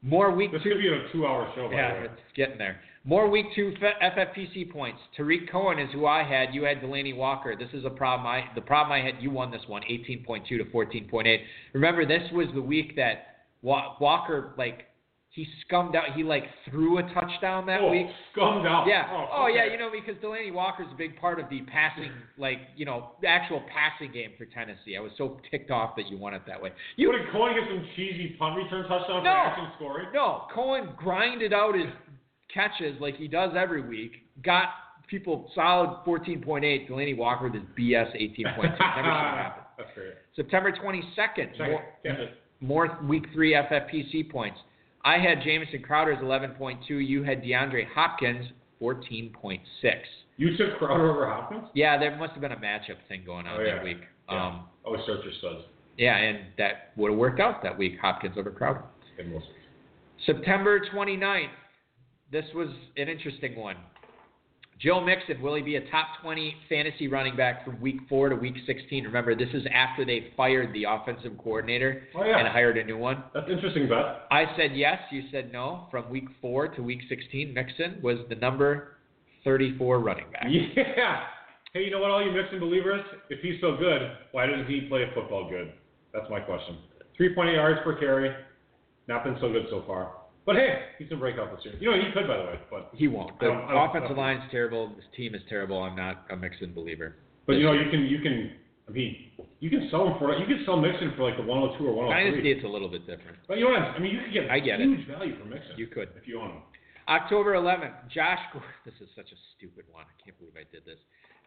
More week This two. could be a two-hour show, by Yeah, it's getting there. More week two FFPC points. Tarik Cohen is who I had. You had Delanie Walker. This is a problem. I the problem I had. You won this one, 18.2 to 14.8. Remember, this was the week that Walker like he scummed out. He like threw a touchdown that oh, week. scummed out. Yeah. Oh, Oh, yeah. You know because Delanie Walker's a big part of the passing, like you know, the actual passing game for Tennessee. I was so ticked off that you won it that way. You would Cohen get some cheesy punt return touchdown No. for scoring? No, Cohen grinded out his catches like he does every week. Got people solid 14.8. Delaney Walker with his BS 18.2. Never should have happened. That's great. September 22nd, Second. more, Yeah. more week three FFPC points. I had Jamison Crowder's 11.2. You had DeAndre Hopkins 14.6. You took Crowder over Hopkins? Yeah, there must have been a matchup thing going on Oh, yeah. that week. Yeah. Um, Always start your studs. yeah, and that would have worked out that week. Hopkins over Crowder. September 29th. This was an interesting one. Joe Mixon, will he be a top 20 fantasy running back from week 4 to week 16? Remember, this is after they fired the offensive coordinator Oh, yeah. and hired a new one. That's interesting bet. I said yes, you said no. From week 4 to week 16, Mixon was the number 34 running back. Yeah. Hey, you know what, all you Mixon believers? If he's so good, why doesn't he play football good? That's my question. 3.8 yards per carry. Not been so good so far. But hey, he's break breakout this year. You know, he could, by the way. But He won't. The I don't- I don't- offensive line's terrible. This team is terrible. I'm not a Mixon believer. but you know, you can you can. I mean, you can sell him for you can sell Mixon for like the 102 or 103. Dynasty, it's a little bit different. But you know what? I mean, you could get I get it. huge value for Mixon. You could. if you own him. October 11th, Josh. This is such a stupid one. I can't believe I did this.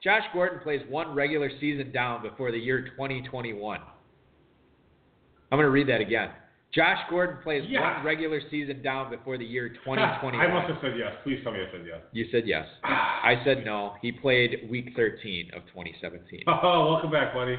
Josh Gordon plays one regular season down before the year 2021. I'm going to read that again. Josh Gordon plays Yes. one regular season down before the year 2020. I must have said yes. Please tell me I said yes. You said yes. Ah. I said no. He played week 13 of 2017. Oh, welcome back, buddy.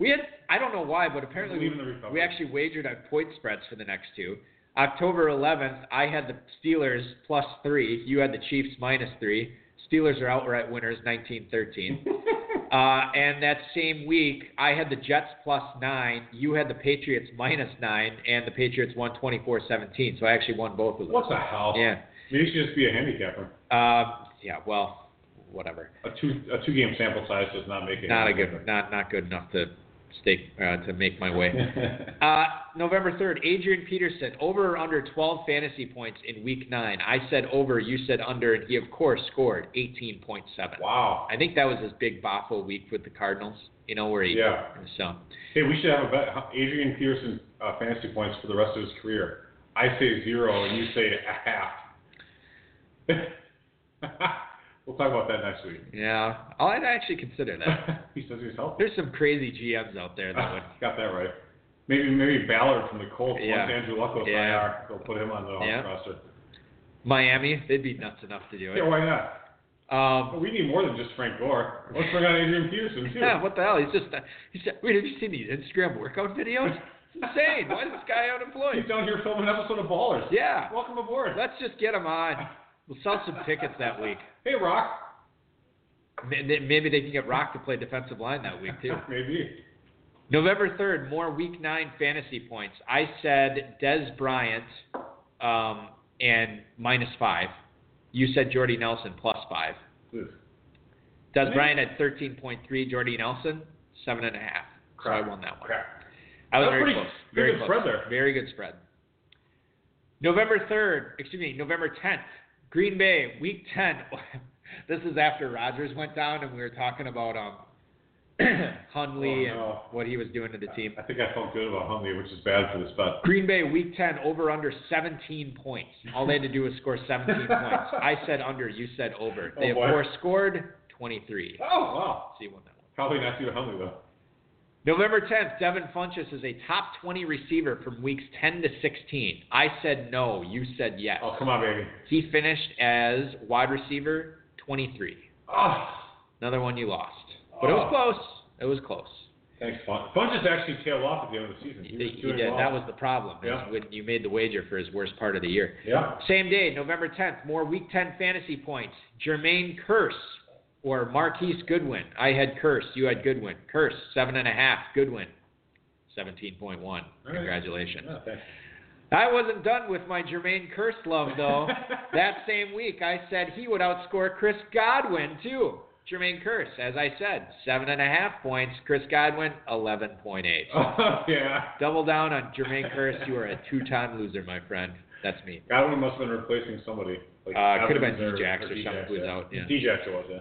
We had, I don't know why, but apparently we, in the recovery. we actually wagered on point spreads for the next two. October 11th, I had the Steelers plus three. You had the Chiefs minus three. Steelers are outright winners, 19-13. uh, and that same week, I had the Jets plus nine. You had the Patriots minus nine, and the Patriots won 24-17. So I actually won both of those. What the hell? Yeah. Maybe you should just be a handicapper. Uh, yeah. Well, whatever. A two a two game sample size does not make it. Not a good, not not good enough to stake uh, to make my way. Uh, November 3rd, Adrian Peterson, over or under 12 fantasy points in week 9. I said over, you said under, and he, of course, scored 18.7. wow. I think that was his big Boffo week with the Cardinals, you know, where he. Yeah. So, Hey, we should have a bet. Adrian Peterson uh, fantasy points for the rest of his career. I say zero, and you say a half. we'll talk about that next week. yeah, I'd actually consider that. he says he's healthy. There's some crazy GMs out there that would. Got that right. Maybe maybe Ballard from the Colts. Yeah. Once Andrew Luck goes Yeah. IR, they'll put him on the Yeah. roster. Miami, they'd be nuts enough to do it. Yeah, why not? Um, We need more than just Frank Gore. Let's bring on Adrian Peterson too. yeah, what the hell? He's just. He said, "Wait, have you seen these Instagram workout videos? It's insane. Why is this guy unemployed? He's down here filming an episode of Ballers. Yeah, Welcome aboard. let's just get him on. We'll sell some tickets that week. Hey, Rock. Maybe they can get Rock to play defensive line that week too. Maybe. November 3rd, more Week 9 fantasy points. I said Dez Bryant um, and minus 5. You said Jordy Nelson plus 5. Ugh. Dez. Bryant had 13.3. Jordy Nelson, 7.5. So I won that one. Crap. I was That's very pretty close. good Very spread there. Very good spread. November 3rd, excuse me, November 10th, Green Bay, Week 10. this is after Rodgers went down and we were talking about um, Hundley Oh, no. and what he was doing to the team. I think I felt good about Hundley, which is bad for this bet. Green Bay week 10 over under 17 points. All they had to do was score 17 points. I said under, you said over. They Oh, of boy. course scored 23. Oh wow. See one that one. Probably not due to Hundley though. November 10th, Devin Funchess is a top 20 receiver from weeks 10 to 16. I said no, you said yes. Oh come on, baby. He finished as wide receiver 23. Oh, Another one you lost. But it was Oh. close. It was close. thanks, Fun. Funchess actually tailed off at the end of the season. He you did. well. That was the problem. Yeah. When you made the wager for his worst part of the year. Yeah. Same day, November 10th, more Week 10 fantasy points. Jermaine Kearse or Marquise Goodwin. I had Kearse. You had Goodwin. Kearse, 7.5. Goodwin, 17.1. Congratulations. Yeah, thanks. I wasn't done with my Jermaine Kearse love, though. that same week, I said he would outscore Chris Godwin, too. Jermaine Kearse, as I said, 7.5 points. Chris Godwin, 11.8. Oh yeah. Double down on Jermaine Kearse. You are a two-time loser, my friend. That's me. Godwin must have been replacing somebody. Like Uh, could have been or- Djax or who was yeah. out, yeah. Djax was, yeah.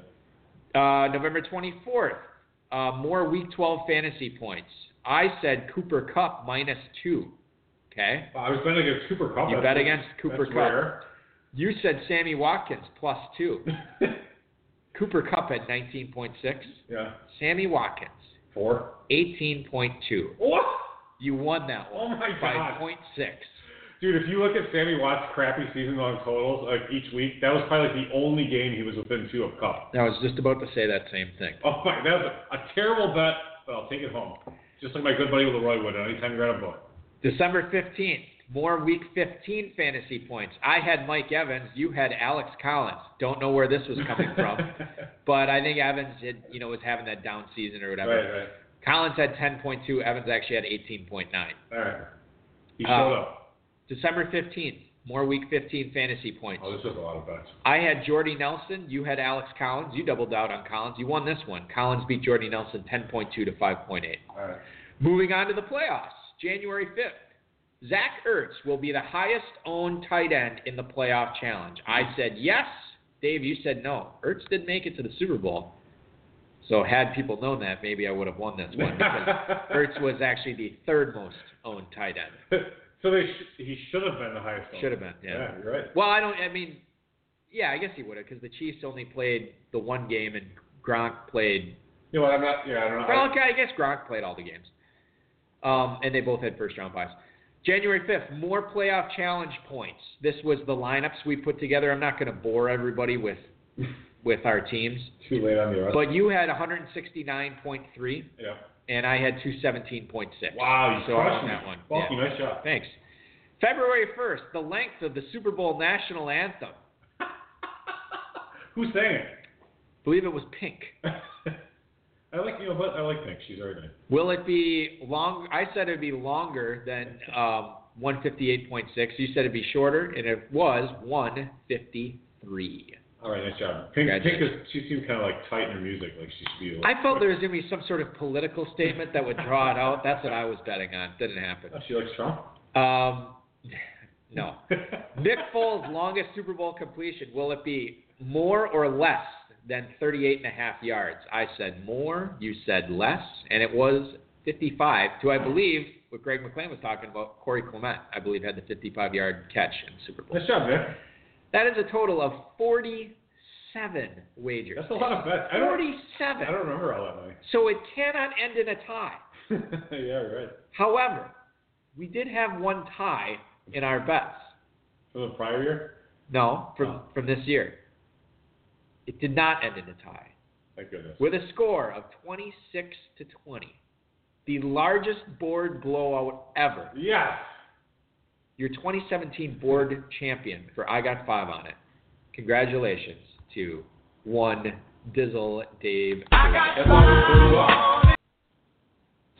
Uh, November 24th, uh, more Week 12 fantasy points. I said Cooper Kupp minus two. Okay. I was betting against Cooper Kupp. You bet against Cooper Kupp. rare. You said Sammy Watkins plus two. Cooper Kupp at 19.6. yeah. Sammy Watkins, Four. 18.2. What? You won that Oh one my by God. 0.6. Dude, if you look at Sammy Watt's crappy season long totals, like each week, that was probably like the only game he was within two of Kupp. I was just about to say that same thing. Oh my, that was a, a terrible bet, but I'll take it home. Just like my good buddy with Leroy would anytime you read a book. December 15th, more week 15 fantasy points. I had Mike Evans. You had Alex Collins. Don't know where this was coming from, but I think Evans had, you know, was having that down season or whatever. right, right. Collins had 10.2. Evans actually had 18.9. All right. He Uh, showed up. December 15th, more week 15 fantasy points. Oh, this was a lot of bets. I had Jordy Nelson. You had Alex Collins. You doubled out on Collins. You won this one. Collins beat Jordy Nelson 10.2 to 5.8. All right. Moving on to the playoffs, January 5th. Zach Ertz will be the highest owned tight end in the playoff challenge. I said yes. Dave, you said no. Ertz didn't make it to the Super Bowl. So had people known that, maybe I would have won this one because Ertz was actually the third most owned tight end. so they sh- he should have been the highest. Should have been, yeah. Yeah, you're right. Well, I don't. I mean, yeah, I guess he would have because the Chiefs only played the one game and Gronk played. You know what? I'm not. Yeah, I don't know. Well, okay, I guess Gronk played all the games. Um, and they both had first round buys. January 5th, more playoff challenge points. This was the lineups we put together. I'm not going to bore everybody with with our teams, Too late on the but you had 169.3 yeah. And I had 217.6. Wow, you so I crushed that one. Balky, Yeah. nice job. Thanks. February 1st, the length of the Super Bowl national anthem. Who sang it? believe it was Pink. I like you know what? I like Pink. She's very nice. Will it be long? I said it'd be longer than um, 158.6. You said it'd be shorter, and it was 153. All right, nice job. Pink, Pink is she seemed kind of like tight in her music, like she should be. I felt there was going to be some sort of political statement that would draw it out. That's what I was betting on. Didn't happen. Oh, she likes Trump. Um, no. Nick Foles' longest Super Bowl completion. Will it be more or less than 38 and a half yards? I said more. You said less, and it was 55. To I believe what Greg McClain was talking about. Corey Clement, I believe, had the 55-yard catch in Super Bowl. nice job, Nick. That is a total of 47 wagers. That's a lot of bets. I don't. 47. I don't remember all that money. So it cannot end in a tie. yeah, right. However, we did have one tie in our bets. From the prior year? No, from Oh. from this year. It did not end in a tie. Thank goodness. with a score of 26 to 20. The largest board blowout ever. Yes. Your 2017 board champion for I Got Five on It. Congratulations to one Dizzle Dave.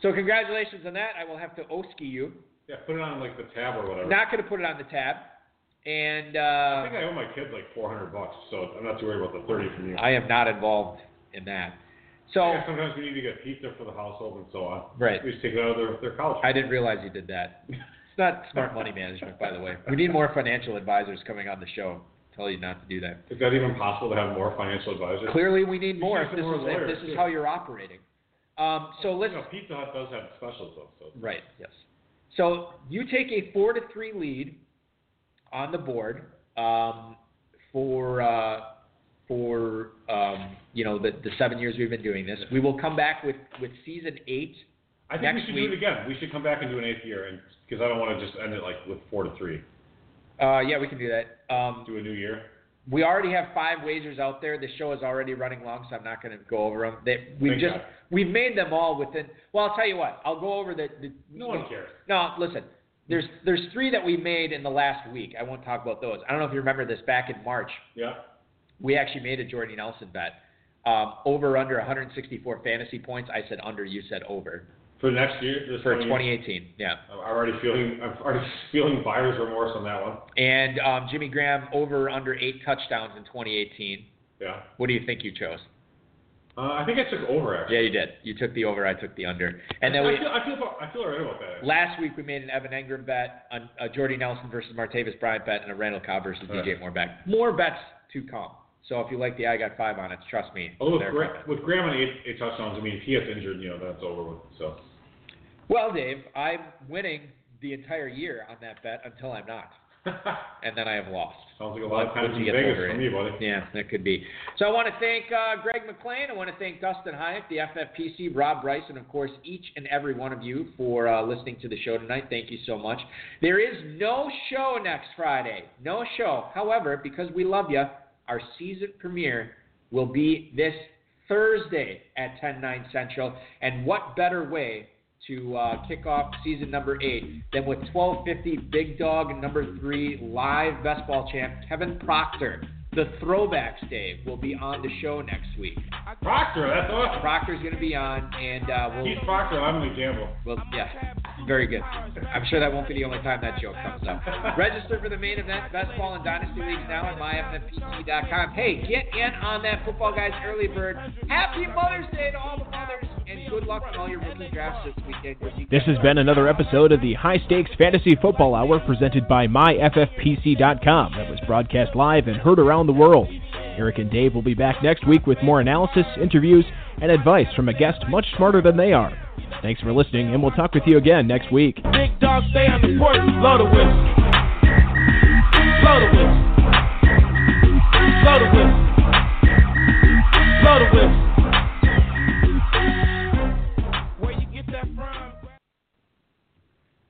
So congratulations on that. I will have to oski you. Yeah, put it on like the tab or whatever. Not going to put it on the tab. And I uh, think I owe my kids like 400 bucks, so I'm not too worried about the 30 from you. I am not involved in that. So Yeah, sometimes we need to get pizza for the household and so on. Right. We just take it out of their, their college. I didn't realize you did that. It's not smart money management, by the way. We need more financial advisors coming on the show. Tell you not to do that. Is that even possible to have more financial advisors? Clearly, we need more. If this have is more if this is how you're operating. Um, so You let's know, Pizza Hut does have specials though. So. right. Yes. So you take a four to three lead on the board um, for uh, for um, you know the the seven years we've been doing this. We will come back with with season eight. I think Next we should week- do it again. We should come back and do an eighth year, and because I don't want to just end it like with four to three. Uh, yeah, we can do that. Um, Do a new year. We already have five wagers out there. The show is already running long, so I'm not going to go over them. They, we've Thank just God. we've made them all within. Well, I'll tell you what. I'll go over the. the No one cares. No, listen. There's there's three that we made in the last week. I won't talk about those. I don't know if you remember this. Back in March, Yeah. we actually made a Jordy Nelson bet. Um, over under 164 fantasy points. I said under. You said over For next year, this for 2018. Yeah. I'm already feeling. I'm already feeling buyer's remorse on that one. And um, Jimmy Graham over under eight touchdowns in 2018. Yeah. What do you think you chose? Uh, I think I took over actually. Yeah, you did. You took the over. I took the under. And then I we feel, I feel, about- I feel alright about that. last week we made an Evan Engram bet, a, a Jordy Nelson versus Martavis Bryant bet, and a Randall Cobb versus Right. DJ Moore bet. More bets to come. So if you like the I got five on it, trust me. Although with, Gra- with Graham and eight, eight touchdowns, I mean, if he gets injured, you know, that's over with. So. Well, Dave, I'm winning the entire year on that bet until I'm not, and then I have lost. Sounds like a lot of times you in get Vegas for me, buddy. Yeah, that could be. So I want to thank uh, Greg McClain. I want to thank Dustin Hajek, the FFPC, Rob Bryce, and of course each and every one of you for uh, listening to the show tonight. Thank you so much. There is no show next Friday. No show. However, because we love you, our season premiere will be this Thursday at 10 9 Central. And what better way to uh, kick off season number eight Then with 1250 Big Dog number three live best ball champ Kevin Proctor. The throwbacks, Dave, will be on the show next week. Proctor, that's awesome. Proctor's going to be on, and uh, we'll, Keith Proctor, I'm gonna gamble. well, yeah, very good. I'm sure that won't be the only time that joke comes up. Register for the main event, Best Ball and Dynasty Leagues now at myffpc.com. Hey, get in on that Football Guys early bird. Happy Mother's Day to all the mothers, and good luck on all your rookie drafts this weekend. This has been another episode of the High Stakes Fantasy Football Hour presented by MyFFPC.com that was broadcast live and heard around the world. Eric and Dave will be back next week with more analysis, interviews, and advice from a guest much smarter than they are. Thanks for listening, and we'll talk with you again next week. Big dog stay on the porch, blow the whistle. Blow the whistle. Blow the whistle.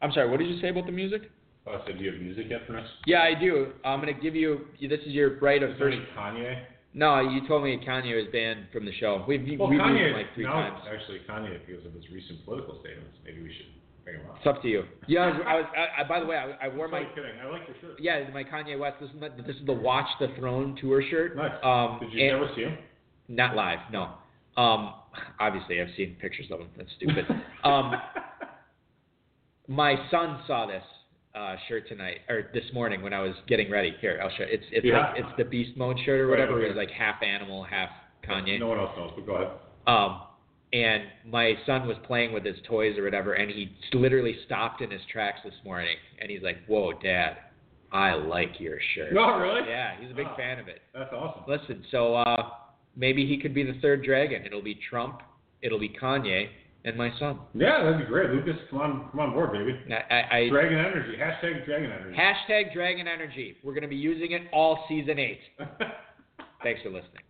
I'm sorry, what did you say about the music? Oh, I said, do you have music yet for next? Yeah, I do. I'm going to give you, this is your right of Is there first. any Kanye? No, you told me Kanye was banned from the show. We've, Well, we've Kanye, him like three now, times. actually, Kanye, because of his recent political statements, maybe we should bring him up. It's up to you. Yeah, I was. I, was I, I, by the way, I, I wore my I'm kidding. I like your shirt. yeah my Kanye West. This is my, this is the Watch the Throne tour shirt. Nice. Um, Did you and- ever see him? Not live, no. Um, obviously, I've seen pictures of him. That's stupid. um, my son saw this uh, shirt tonight or this morning when I was getting ready. Here, I'll show. It's it's Yeah. like it's the Beast Mode shirt or Right, whatever. okay. It's like half animal, half Kanye. No one else knows, but go ahead. Um, and my son was playing with his toys or whatever, and he literally stopped in his tracks this morning, and he's like, "Whoa, Dad, I like your shirt." No, really? Yeah, he's a big Oh. fan of it. That's awesome. Listen, so uh, maybe he could be the third dragon. It'll be Trump, it'll be Kanye, and my son. Yeah, that'd be great. Lucas, come on, come on board, baby. I, I, Dragon Energy. Hashtag Dragon Energy. hashtag Dragon Energy. We're gonna be using it all season eight. Thanks for listening.